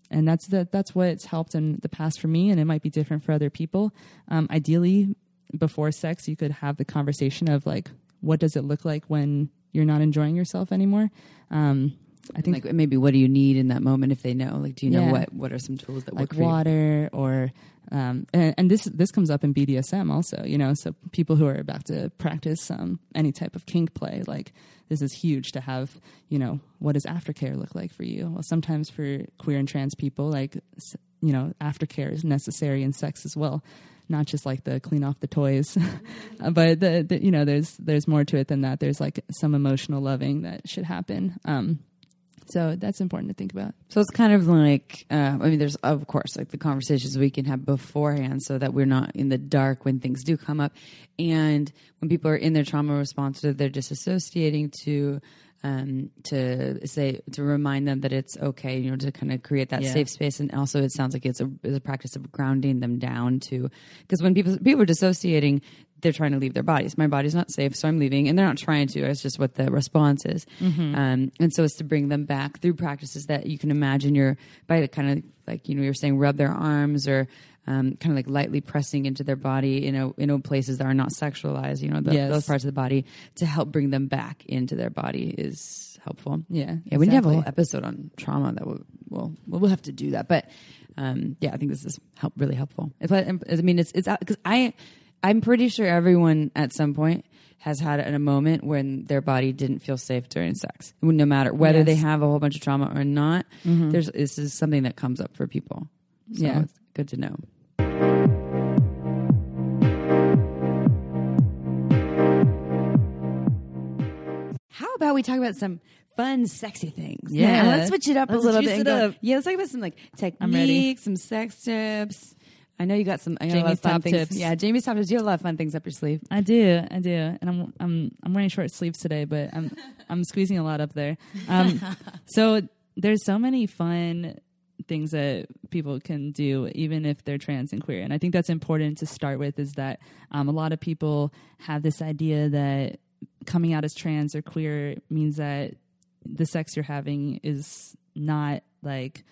and that's the, that's what's helped in the past for me, and it might be different for other people. Um, ideally, before sex, you could have the conversation of like, what does it look like when you're not enjoying yourself anymore? Um, I think like maybe what do you need in that moment if they know? Like, do you know what what are some tools that like work water or um, and, and this this comes up in BDSM also. You know, so people who are about to practice um, any type of kink play, like this is huge to have. You know, what does aftercare look like for you? Well, sometimes for queer and trans people, like you know, aftercare is necessary in sex as well. Not just like the clean off the toys, (laughs) but the, the you know there's there's more to it than that. There's like some emotional loving that should happen. Um, so that's important to think about. So it's kind of like, uh, I mean, there's of course like the conversations we can have beforehand, so that we're not in the dark when things do come up, and when people are in their trauma response, to they're disassociating to. Um, to say to remind them that it's okay, you know, to kind of create that Yeah. safe space, and also it sounds like it's a, it's a practice of grounding them down to because when people people are dissociating, they're trying to leave their bodies. My body's not safe, so I'm leaving, and they're not trying to. It's just what the response is, um, and so it's to bring them back through practices that you can imagine. You're by the kind of like you know you're saying rub their arms or um, kind of like lightly pressing into their body, you know, in places that are not sexualized. You know, the, Yes. those parts of the body to help bring them back into their body is helpful. Yeah, Yeah, we need to have a whole episode on trauma that we'll we'll, we'll have to do that. But um, yeah, I think this is help really helpful. If I, I mean, it's it's because I I'm pretty sure everyone at some point has had a moment when their body didn't feel safe during sex. No matter whether they have a whole bunch of trauma or not, mm-hmm. there's this is something that comes up for people. So Yeah. it's good to know. How about we talk about some fun, sexy things? Yeah. Now, let's switch it up Let's a little bit. it go- up. Yeah, let's talk about some like techniques, some sex tips. I know you got some. I know Jamie's top things. tips. Yeah, Jamie's top tips. You have a lot of fun things up your sleeve. I do, I do, and I'm I'm I'm wearing short sleeves today, but I'm (laughs) I'm squeezing a lot up there. Um, (laughs) so there's so many fun things that people can do, even if they're trans and queer, and I think that's important to start with. Is that um, a lot of people have this idea that coming out as trans or queer means that the sex you're having is not like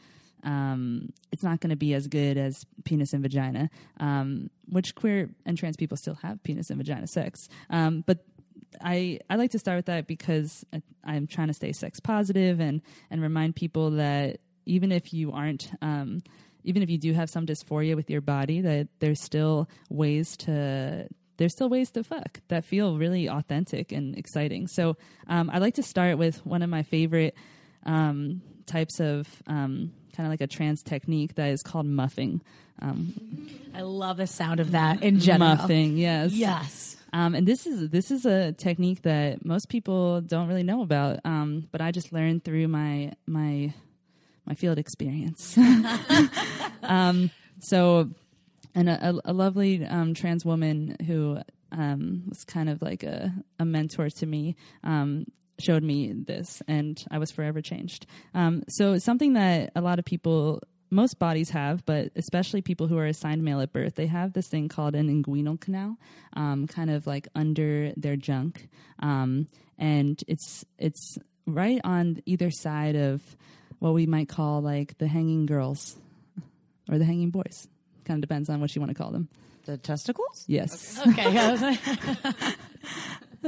um, it's not going to be as good as penis and vagina, um, which queer and trans people still have penis and vagina sex. Um, but I, I like to start with that because I- I'm trying to stay sex positive and, and remind people that even if you aren't, um, even if you do have some dysphoria with your body, that there's still ways to there's still ways to fuck that feel really authentic and exciting. So um, I like to start with one of my favorite um, types of um, kind of like a trans technique that is called muffing. Um, I love the sound of that in general. muffing, yes, Yes. Um, and this is this is a technique that most people don't really know about, um, but I just learned through my my my field experience. (laughs) um, so, and a, a, a lovely um, trans woman who um, was kind of like a, a mentor to me. Um, showed me this and I was forever changed. Um, so something that a lot of people most bodies have, but especially people who are assigned male at birth, they have this thing called an inguinal canal, um, kind of like under their junk, um, and it's it's right on either side of what we might call like the hanging girls or the hanging boys. Kind of depends on what you want to call them. The testicles? Yes, Okay. I was like- I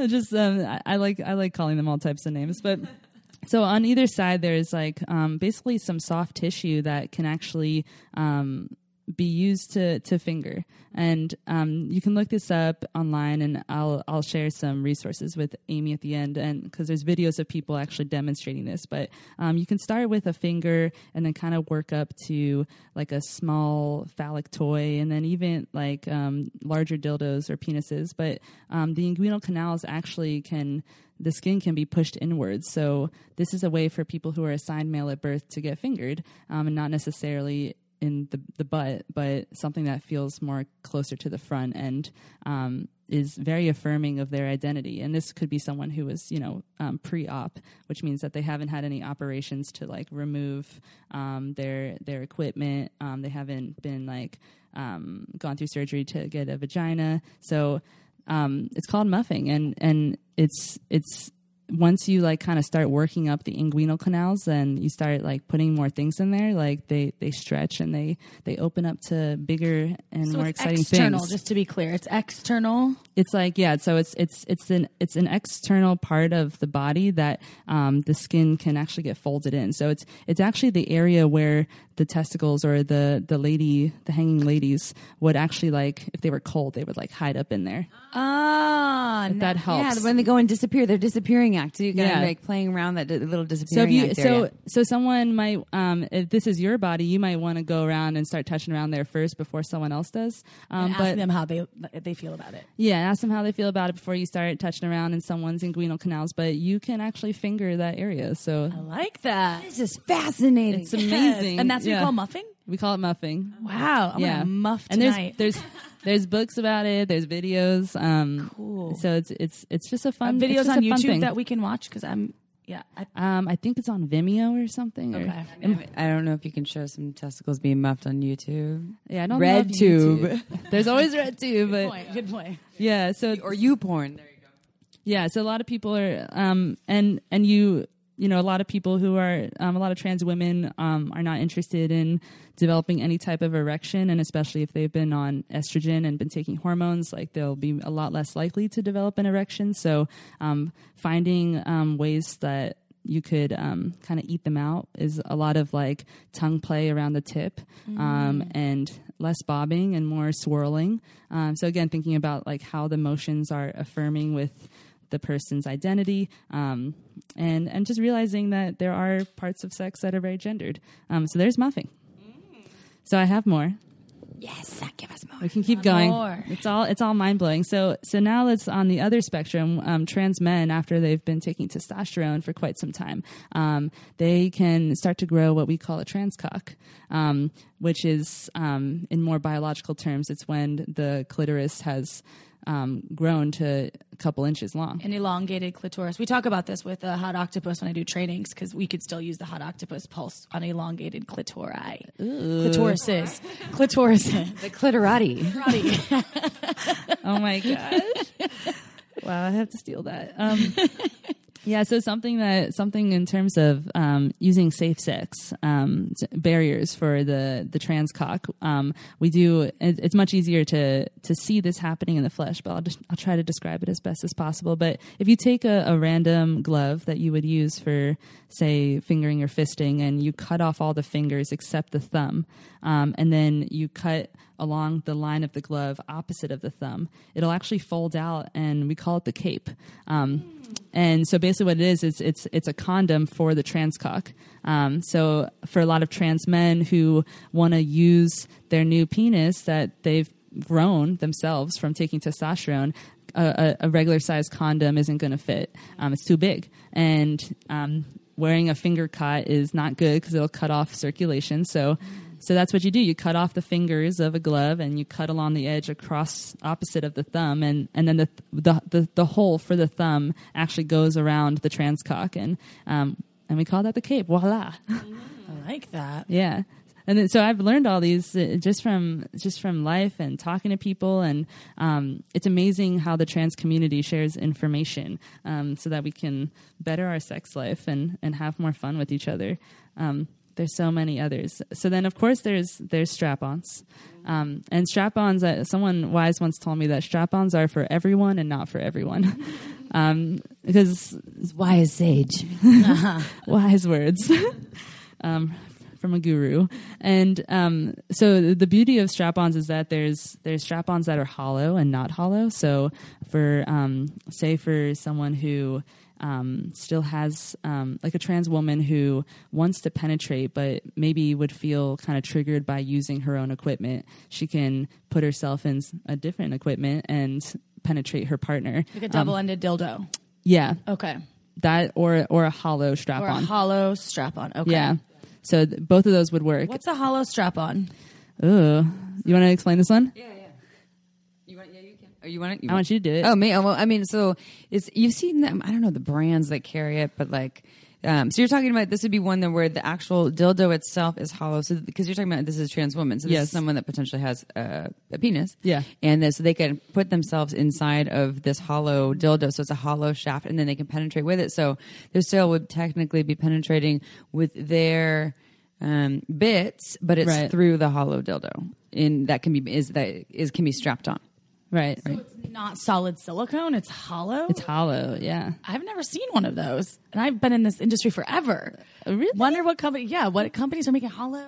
just um, I, I like I like calling them all types of names, but (laughs) so on either side there's like um, basically some soft tissue that can actually um, be used to to finger, and um, you can look this up online, and I'll I'll share some resources with Amy at the end, and because there's videos of people actually demonstrating this, but um, you can start with a finger and then kind of work up to like a small phallic toy, and then even like um, larger dildos or penises, but um, the inguinal canals actually can the skin can be pushed inwards. So this is a way for people who are assigned male at birth to get fingered, um, and not necessarily in the the butt, but something that feels more closer to the front and um, is very affirming of their identity. And this could be someone who was, you know, um, pre-op, which means that they haven't had any operations to like remove um, their their equipment. Um, they haven't been like um, gone through surgery to get a vagina. So um, it's called muffing, and and it's it's once you like kind of start working up the inguinal canals, then you start like putting more things in there. Like they they stretch and they they open up to bigger and so more it's exciting external, things. just to be clear. It's external. It's like yeah, so it's it's it's an it's an external part of the body that um, the skin can actually get folded in. So it's it's actually the area where the testicles or the the lady the hanging ladies would actually like if they were cold they would like hide up in there. Ah, If that Yeah, helps. when they go and disappear, they're disappearing act. So you gotta Yeah. like playing around that d- little So disappearing if you act so area. so someone might um, if this is your body, you might want to go around and start touching around there first before someone else does. Um, and but ask them how they they feel about it. yeah, ask them how they feel about it before you start touching around in someone's inguinal canals. But you can actually finger that area, so I like that. this is fascinating. it's amazing. and that's what Yeah. you call muffing. We call it muffing. Wow, I'm yeah, gonna muff and there's there's (laughs) there's books about it. There's videos. Um, Cool. So it's it's it's just a Uh, fun it's videos on a YouTube thing. that we can watch because I'm yeah. I, um, I think it's on Vimeo or something. or- okay. I don't know if you can show some testicles being muffed on YouTube. yeah, I don't Red love tube. YouTube. (laughs) There's always red tube, Good but point. Good point. yeah. So Or YouPorn. There you go. Yeah, so a lot of people are, um, and and you, you know, a lot of people who are, um, a lot of trans women um, are not interested in developing any type of erection, and especially if they've been on estrogen and been taking hormones, like they'll be a lot less likely to develop an erection. So, um, finding um, ways that you could um, kind of eat them out is a lot of like tongue play around the tip um, and less bobbing and more swirling. Um, so again, thinking about like how the motions are affirming with the person's identity, um, and and just realizing that there are parts of sex that are very gendered. Um, so there's muffing. So I have more. Yes, give us more. We can keep going. more. It's all it's all mind blowing. So so now let's on the other spectrum. Um, trans men, after they've been taking testosterone for quite some time, um, they can start to grow what we call a trans cock, um, which is um, in more biological terms, it's when the clitoris has um, grown to a couple inches long. An elongated clitoris. We talk about this with a Hot Octopuss when I do trainings because we could still use the Hot Octopuss pulse on elongated clitori. Clitorises. Clitorises. (laughs) The clitorati. (laughs) oh my gosh! wow, I have to steal that. Um, (laughs) yeah, so something that something in terms of um, using safe sex um, barriers for the the trans cock. Um, we do. It, it's much easier to to see this happening in the flesh, but I'll just I'll try to describe it as best as possible. But if you take a, a random glove that you would use for say fingering or fisting, and you cut off all the fingers except the thumb, um, and then you cut along the line of the glove opposite of the thumb, it'll actually fold out, and we call it the cape. Um, and so basically, what it is is it's it's a condom for the trans cock. Um, so for a lot of trans men who want to use their new penis that they've grown themselves from taking testosterone, a, a, regular size condom isn't going to fit. Um, it's too big, and um, wearing a finger cot is not good because it'll cut off circulation. So So that's what you do. You cut off the fingers of a glove and you cut along the edge across opposite of the thumb, and, and then the, the the the hole for the thumb actually goes around the transcock, and um, and we call that the cape. Voila. I like that. Yeah. And then, so I've learned all these uh, just from just from life and talking to people, and um, it's amazing how the trans community shares information um, so that we can better our sex life and and have more fun with each other. Um, there's so many others. So then, of course, there's there's strap-ons, um, and strap-ons. Uh, someone wise once told me that strap-ons are for everyone and not for everyone, (laughs) um, because Wise sage. (laughs) wise words (laughs) um, from a guru. And um, so the beauty of strap-ons is that there's there's strap-ons that are hollow and not hollow. So for um, say for someone who um, still has um, like a trans woman who wants to penetrate but maybe would feel kind of triggered by using her own equipment she can put herself in a different equipment and penetrate her partner Like a Um, double-ended dildo. yeah Okay. that or or a hollow strap Or a on hollow strap-on. Okay. yeah. So th- both of those would work. What's a hollow strap-on? Ooh. You want to explain this one? Yeah, yeah. You want? Yeah, you can. Oh, you want it? You I want you to do it. Oh, me. Oh, well, I mean, so it's you've seen them. I don't know the brands that carry it, but like, um, so you're talking about this would be one that where the actual dildo itself is hollow. So because you're talking about this is a trans woman, so this Yes. is someone that potentially has uh, a penis. Yeah. and then, so they can put themselves inside of this hollow dildo. So it's a hollow shaft, and then they can penetrate with it. So they still would technically be penetrating with their um, bits, but it's Right. through the hollow dildo. In that can be is that is can be strapped on. Right. So it's not solid silicone. It's hollow. It's hollow. Yeah. I've never seen one of those, and I've been in this industry forever. Really? Wonder what company? Yeah, what companies are making hollow?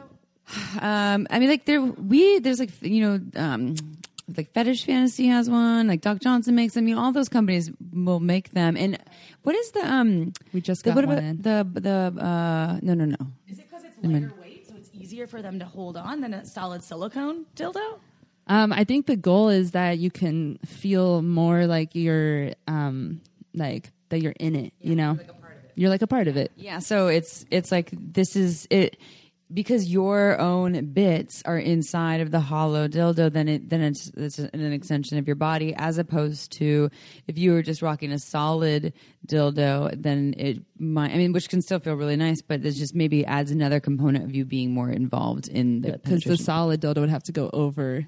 (sighs) Um, I mean, like there, we there's like you know, um, like Fetish Fantasy has one. Like Doc Johnson makes them. You know, all those companies will make them. And what is the um? We just the, got what one about in. the the uh? No, no, no. Is it because it's lighter weight, so it's easier for them to hold on than a solid silicone dildo? Um, I think the goal is that you can feel more like you're, um, like that you're in it. you know, you're like a part of it. Yeah, so it's it's like this is it because your own bits are inside of the hollow dildo. Then it then it's it's an extension of your body, as opposed to if you were just rocking a solid dildo. Then it might, I mean, which can still feel really nice, but it just maybe adds another component of you being more involved in the Because the solid dildo would have to go over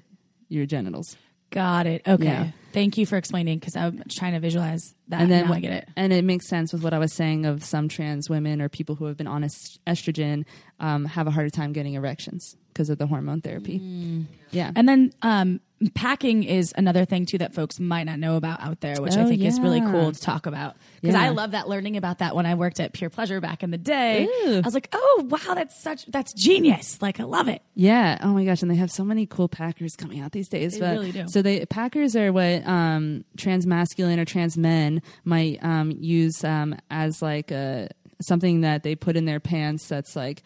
your genitals. Got it. Okay. Yeah. Thank you for explaining because I'm trying to visualize that. and then I get it. And it makes sense with what I was saying of some trans women or people who have been on est- estrogen um, have a harder time getting erections because of the hormone therapy. Mm. Yeah. And then um, packing is another thing too that folks might not know about out there, which I Oh, think is really cool to talk about. Because I love that learning about that when I worked at Pure Pleasure back in the day. Ooh. I was like, oh wow, that's such that's genius. Like I love it. Yeah. Oh my gosh. And they have so many cool Packers coming out these days. They but, really do. So they Packers are what um, trans masculine or trans men might um, use um, as like a something that they put in their pants. That's like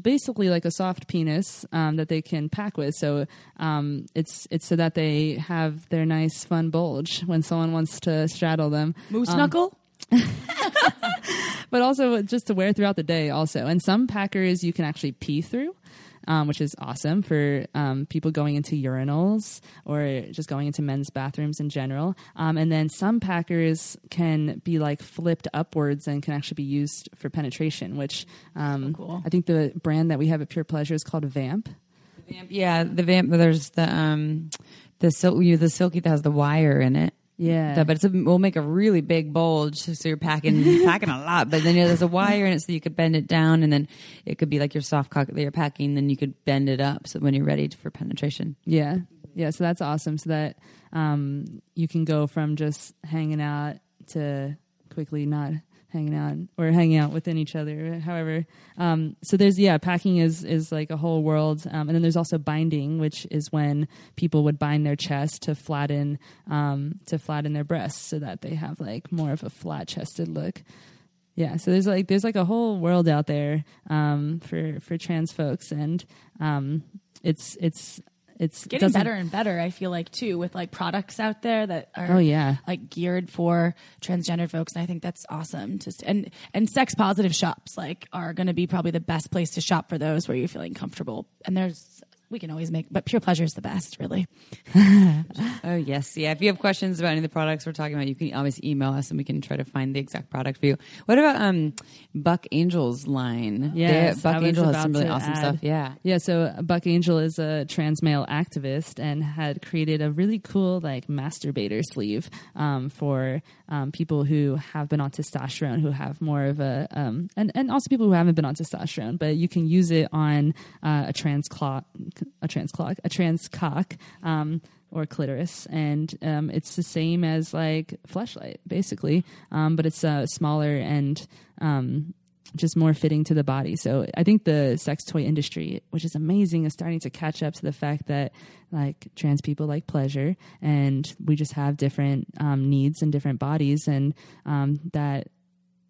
basically like a soft penis um, that they can pack with. So um, it's it's so that they have their nice fun bulge when someone wants to straddle them. Moose Um, knuckle. (laughs) but also just to wear throughout the day also and some packers you can actually pee through um, which is awesome for um, people going into urinals or just going into men's bathrooms in general um, and then some packers can be like flipped upwards and can actually be used for penetration which um, cool. i think the brand that we have at pure pleasure is called vamp Vamp- yeah, the vamp. There's the um, the sil- you the silky that has the wire in it. Yeah That- but it's a, we'll make a really big bulge, so you're packing (laughs) packing a lot. But then you know, there's a wire in it, so you could bend it down, and then it could be like your soft cock that you're packing. Then you could bend it up, so when you're ready for penetration. Yeah. Yeah. So that's awesome. So that um, you can go from just hanging out to quickly not hanging out or hanging out within each other. However, um, so there's yeah, packing is is like a whole world, um, and then there's also binding, which is when people would bind their chest to flatten um, to flatten their breasts so that they have like more of a flat chested look. Yeah, so there's like there's like a whole world out there um, for for trans folks, and um, it's it's it's Getting better and better, I feel like too, with like products out there that are Oh, yeah. like geared for transgender folks. And I think that's awesome. Just and and sex positive shops like are going to be probably the best place to shop for those where you're feeling comfortable. And there's we can always make, but pure pleasure is the best, really. (laughs) Oh yes, yeah. If you have questions about any of the products we're talking about, you can always email us and we can try to find the exact product for you. What about um Buck Angel's line? Yes, They- Buck Angel has some really awesome add. stuff. Yeah. Yeah, so Buck Angel is a trans male activist and had created a really cool like masturbator sleeve um, for um, people who have been on testosterone, who have more of a, um, and and also people who haven't been on testosterone. But you can use it on uh, a trans clock, a trans clock, a trans cock. Um, or clitoris, and um, it's the same as like fleshlight, basically, um, but it's uh, smaller and um, just more fitting to the body. So I think the sex toy industry, which is amazing, is starting to catch up to the fact that like trans people like pleasure, and we just have different um, needs and different bodies, and um, that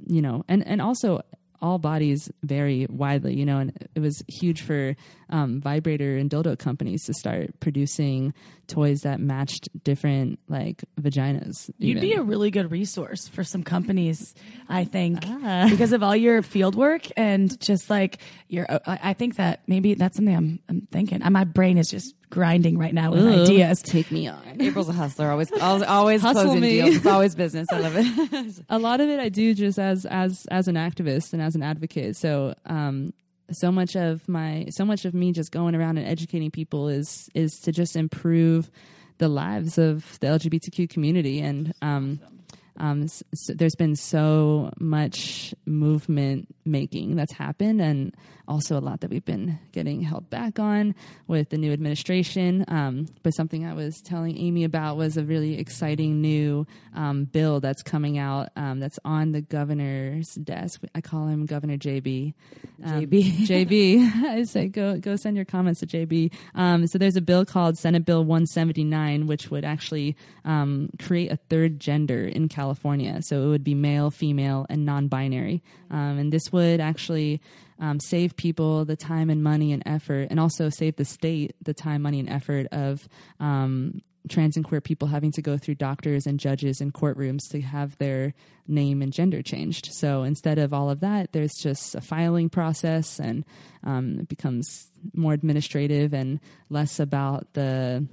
you know, and and also all bodies vary widely, you know, and it was huge for um, vibrator and dildo companies to start producing toys that matched different like vaginas. You'd even. be a really good resource for some companies, I think, Ah. because of all your field work and just like your. I I think that maybe that's something I'm, I'm thinking. My brain is just grinding right now with Ooh, ideas. Take me on. April's a hustler. Always, always, always closing me. deals. It's always business. I love it. (laughs) a lot of it I do just as as as an activist and as an advocate. So um so much of my so much of me just going around and educating people is is to just improve the lives of the LGBTQ community and um um, s- s there's been so much movement making that's happened, and also a lot that we've been getting held back on with the new administration. Um, but something I was telling Amy about was a really exciting new um, bill that's coming out um, that's on the governor's desk. I call him Governor JB. JB. JB. I say go go send your comments to JB. Um, so there's a bill called Senate Bill 179, which would actually um, create a third gender in California. So it would be male, female, and non-binary. Um, and this would actually um, save people the time and money and effort, and also save the state the time, money, and effort of um, trans and queer people having to go through doctors and judges and courtrooms to have their name and gender changed. So instead of all of that, there's just a filing process, and um, it becomes more administrative and less about the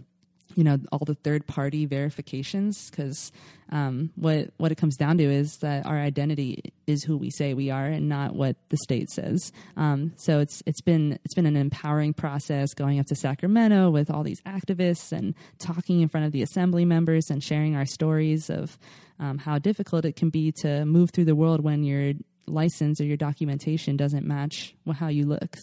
you know all the third party verifications because um, what what it comes down to is that our identity is who we say we are and not what the state says. Um, so it's it's been it's been an empowering process going up to Sacramento with all these activists and talking in front of the assembly members and sharing our stories of um, how difficult it can be to move through the world when your license or your documentation doesn't match how you look.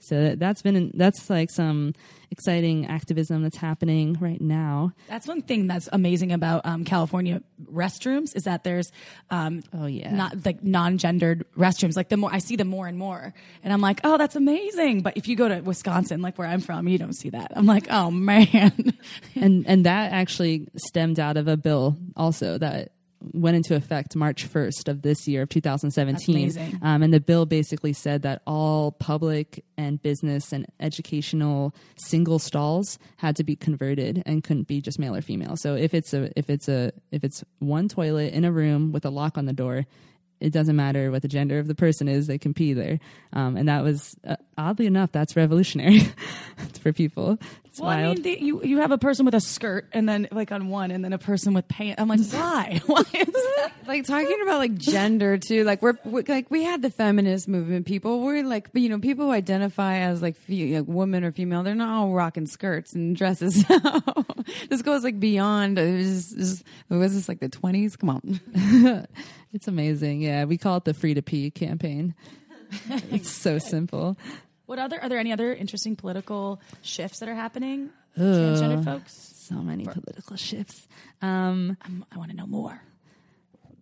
So that, that's been that's like some exciting activism that's happening right now. That's one thing that's amazing about um, California restrooms is that there's um, Oh, yeah. not like non-gendered restrooms. Like the more I see them more and more, and I'm like, oh, that's amazing. But if you go to Wisconsin, like where I'm from, you don't see that. I'm like, oh (laughs) man. and and that actually stemmed out of a bill also that went into effect March 1st of this year of 2017. Um, and the bill basically said that all public and business and educational single stalls had to be converted and couldn't be just male or female. So if it's a if it's a if it's one toilet in a room with a lock on the door, it doesn't matter what the gender of the person is; they can pee there. Um, and that was uh, oddly enough, that's revolutionary (laughs) for people. It's Well, I mean, the, you you have a person with a skirt, and then like on one, and then a person with pants. I'm like, why? (laughs) why is that? like talking about like gender too like we're, we like we had the feminist movement people we're like you know people who identify as like, fe- like women or female they're not all rocking skirts and dresses (laughs) this goes like beyond it was, just, was this like the 20s come on It's amazing. Yeah, we call it the free to pee campaign. (laughs) it's so simple. What other? Are there any other interesting political shifts that are happening? Transgender folks. So many political shifts. Um, I'm, I want to know more.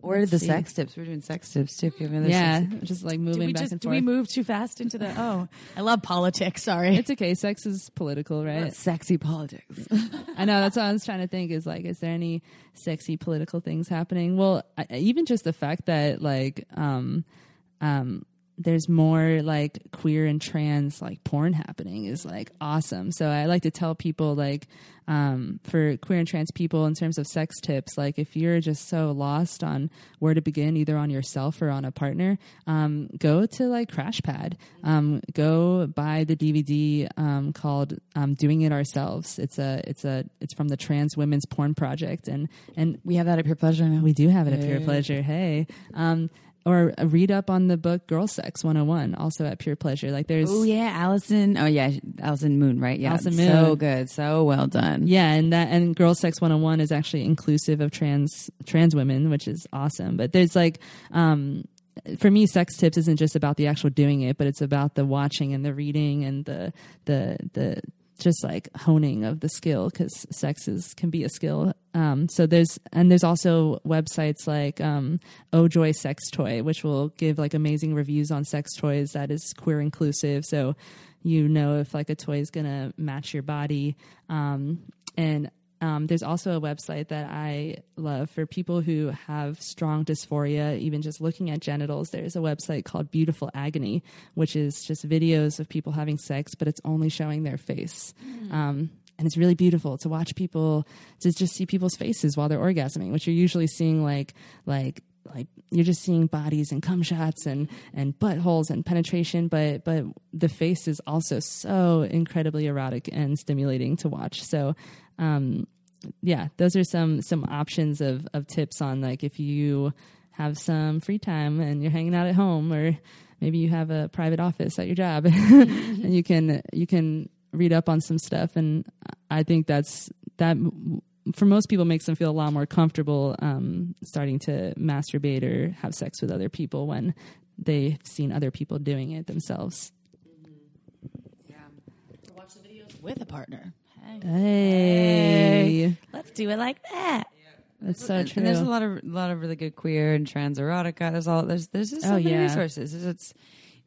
Or the see. sex tips we're doing sex tips too if you have any other yeah, sex just like Did moving we back just and did forth. we move too fast into the? Oh, (laughs) I love politics. Sorry. it's okay. Sex is political, right? sexy politics (laughs) I know that's what I was trying to think. Is like, is there any sexy political things happening? Well, I, even just the fact that like, um, um, there's more like queer and trans like porn happening is like awesome. So I like to tell people like um, for queer and trans people in terms of sex tips, like if you're just so lost on where to begin, either on yourself or on a partner, um, go to like Crash Pad. Um, go buy the DVD um, called um, "Doing It Ourselves." It's a it's a it's from the Trans Women's Porn Project, and and We have that at Pure Pleasure now. we do have it at Pure Pleasure. Hey. Or read up on the book Girl Sex 101, also at Pure Pleasure. Like there's Oh yeah, Allison. Oh yeah, Allison Moon, right? Yeah, Allison So good, so well done. Yeah, and that and Girl Sex 101 is actually inclusive of trans trans women, which is awesome. But there's like um for me sex tips isn't just about the actual doing it, but it's about the watching and the reading and the the the just like honing of the skill because sex is can be a skill. Um, so there's and there's also websites like um, Oh Joy Sex Toy, which will give like amazing reviews on sex toys that is queer inclusive. So you know if like a toy is gonna match your body. Um, and um, there's also a website that I love for people who have strong dysphoria, even just looking at genitals. There's a website called Beautiful Agony, which is just videos of people having sex, but it's only showing their face. Um, and it's really beautiful to watch people to just see people's faces while they're orgasming, which you're usually seeing like like like you're just seeing bodies and cum shots and and buttholes and penetration, but but the face is also so incredibly erotic and stimulating to watch. So um, yeah, those are some some options of of tips on like if you have some free time and you're hanging out at home or maybe you have a private office at your job (laughs) and you can you can read up on some stuff and I think that's that for most people makes them feel a lot more comfortable um, starting to masturbate or have sex with other people when they've seen other people doing it themselves. Yeah, watch the videos with a partner. Hey. Let's do it like that. that's so and, true. and there's a lot of lot of really good queer and trans erotica. There's all there's there's just so Oh, many yeah. resources. It's, it's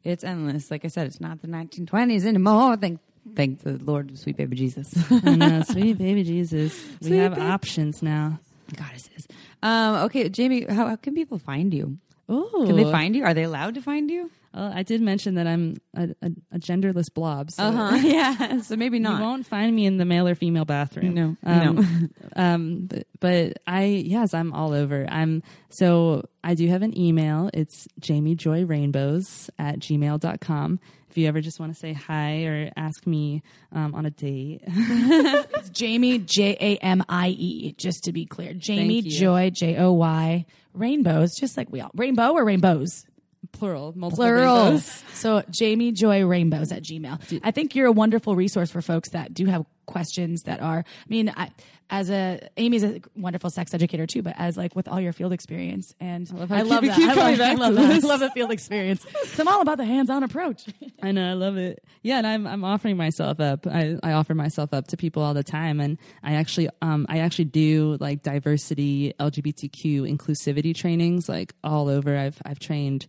it's endless. Like I said, it's not the 1920s anymore. Thank thank the Lord, sweet baby Jesus. I know, sweet baby Jesus. (laughs) We Sweet have baby- options now. Goddesses. Um, okay, Jamie, how, how can people find you? Oh, Can they find you? Are they allowed to find you? Well, I did mention that I'm a, a, a genderless blob, so Uh-huh. (laughs) yeah. (laughs) So maybe not. you won't find me in the male or female bathroom. No, um, (laughs) um, but, but I yes, I'm all over. I'm so I do have an email. It's jamiejoyrainbows at gmail.com. If you ever just want to say hi or ask me um, on a date, It's Jamie J A M I E. Just to be clear, Jamie. Joy J O Y rainbows, just like we all rainbow or rainbows. Plural, multiple Plural. rainbows. So Jamie Joy Rainbows at Gmail. I think you're a wonderful resource for folks that do have questions that are. I mean, I, as a Amy's a wonderful sex educator too, but as like with all your field experience, and I love love, that. I love, (laughs) I love that. I love the field experience. So I'm all about the hands-on approach. I know, I love it. Yeah, and I'm I'm offering myself up. I, I offer myself up to people all the time, and I actually um I actually do like diversity, LGBTQ, inclusivity trainings like all over. I've I've trained.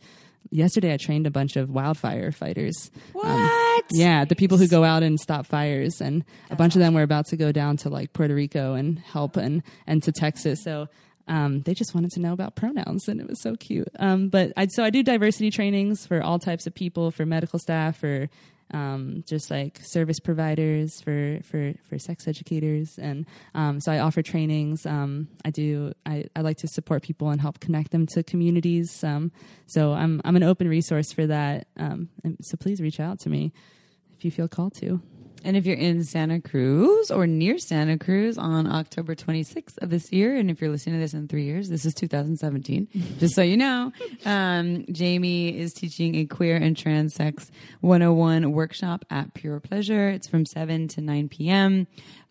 Yesterday, I trained a bunch of wildfire fighters. Um, What? yeah, the people who go out and stop fires, and a bunch of them were about to go down to like Puerto Rico and help, and and to Texas. So um, they just wanted to know about pronouns, and it was so cute. Um, but I so I do diversity trainings for all types of people, for medical staff, for um, just like service providers, for for for sex educators, and um, so I offer trainings. Um, I do. I, I like to support people and help connect them to communities. Um, so I'm I'm an open resource for that. Um, so please reach out to me if you feel called to. And if you're in Santa Cruz or near Santa Cruz on October 26th of this year, and if you're listening to this in three years, this is 2017, (laughs) just so you know, um, Jamie is teaching a queer and trans sex 101 workshop at Pure Pleasure. It's from 7 to 9 p.m.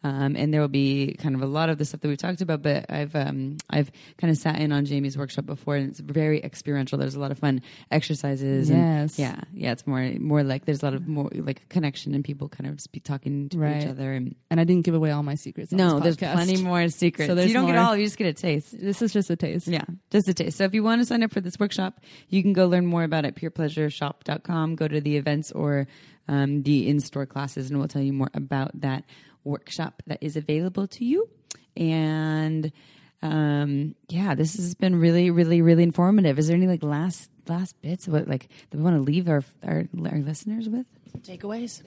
Um, and there will be kind of a lot of the stuff that we've talked about, but I've um, I've kind of sat in on Jamie's workshop before, and it's very experiential. There's a lot of fun exercises. and- Yes. yeah, yeah. It's more more like there's a lot of more like connection and people kind of talking to Right. each other. And And I didn't give away all my secrets. On no, there's plenty more (laughs) secrets. So you don't get all. You just get a taste. This is just a taste. Yeah, just a taste. So if you want to sign up for this workshop, you can go learn more about it at purepleasureshop.com. Go to the events or um, the in-store classes, and we'll tell you more about that workshop that is available to you. And Um, yeah, this has been really, really, really informative. Is there any like last last bits of what like that we want to leave our our, our listeners with? Takeaways.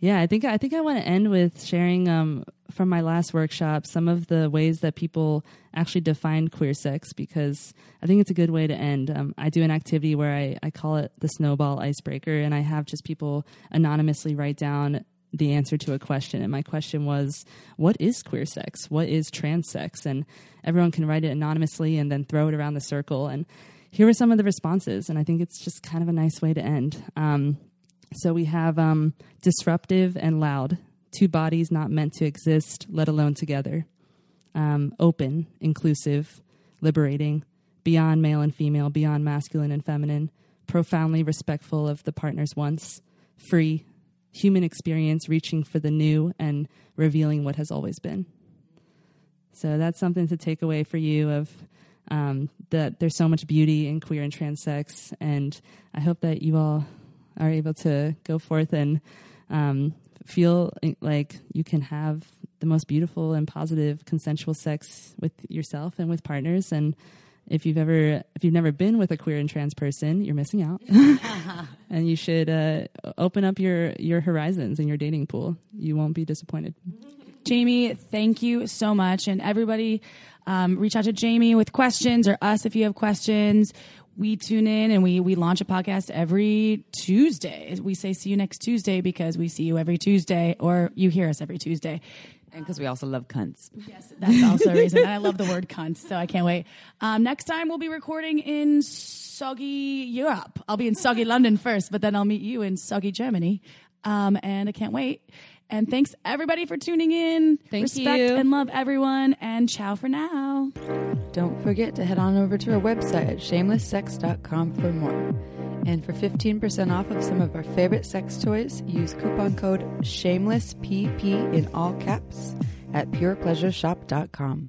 Yeah, I think I think I want to end with sharing um, from my last workshop some of the ways that people actually define queer sex because I think it's a good way to end. Um, I do an activity where I, I call it the snowball icebreaker, and I have just people anonymously write down the answer to a question. And my question was, What is queer sex? What is trans sex? And everyone can write it anonymously and then throw it around the circle. And here were some of the responses, and I think it's just kind of a nice way to end. Um, so we have um, disruptive and loud, two bodies not meant to exist, let alone together. Um, open, inclusive, liberating, beyond male and female, beyond masculine and feminine, profoundly respectful of the partner's wants, free, human experience reaching for the new and revealing what has always been. So that's something to take away for you of um, that there's so much beauty in queer and trans sex, and I hope that you all are able to go forth and um, feel like you can have the most beautiful and positive consensual sex with yourself and with partners and if you've ever if you've never been with a queer and trans person you're missing out (laughs) and you should uh, open up your your horizons and your dating pool you won't be disappointed Jamie, thank you so much. And everybody, um, reach out to Jamie with questions or us if you have questions we tune in and we we launch a podcast every Tuesday. We say see you next Tuesday because we see you every Tuesday or you hear us every Tuesday. And because we also love cunts. Yes, that's also a reason. and I love the word (laughs) cunt, so I can't wait. Um, next time we'll be recording in soggy Europe. I'll be in soggy London first, but then I'll meet you in soggy Germany. Um, and I can't wait. And thanks everybody for tuning in. Thank Respect you. and love everyone. And ciao for now. Don't forget to head on over to our website at shamelesssex.com for more. And for 15% off of some of our favorite sex toys, use coupon code SHAMELESSPP in all caps at purepleasureshop.com.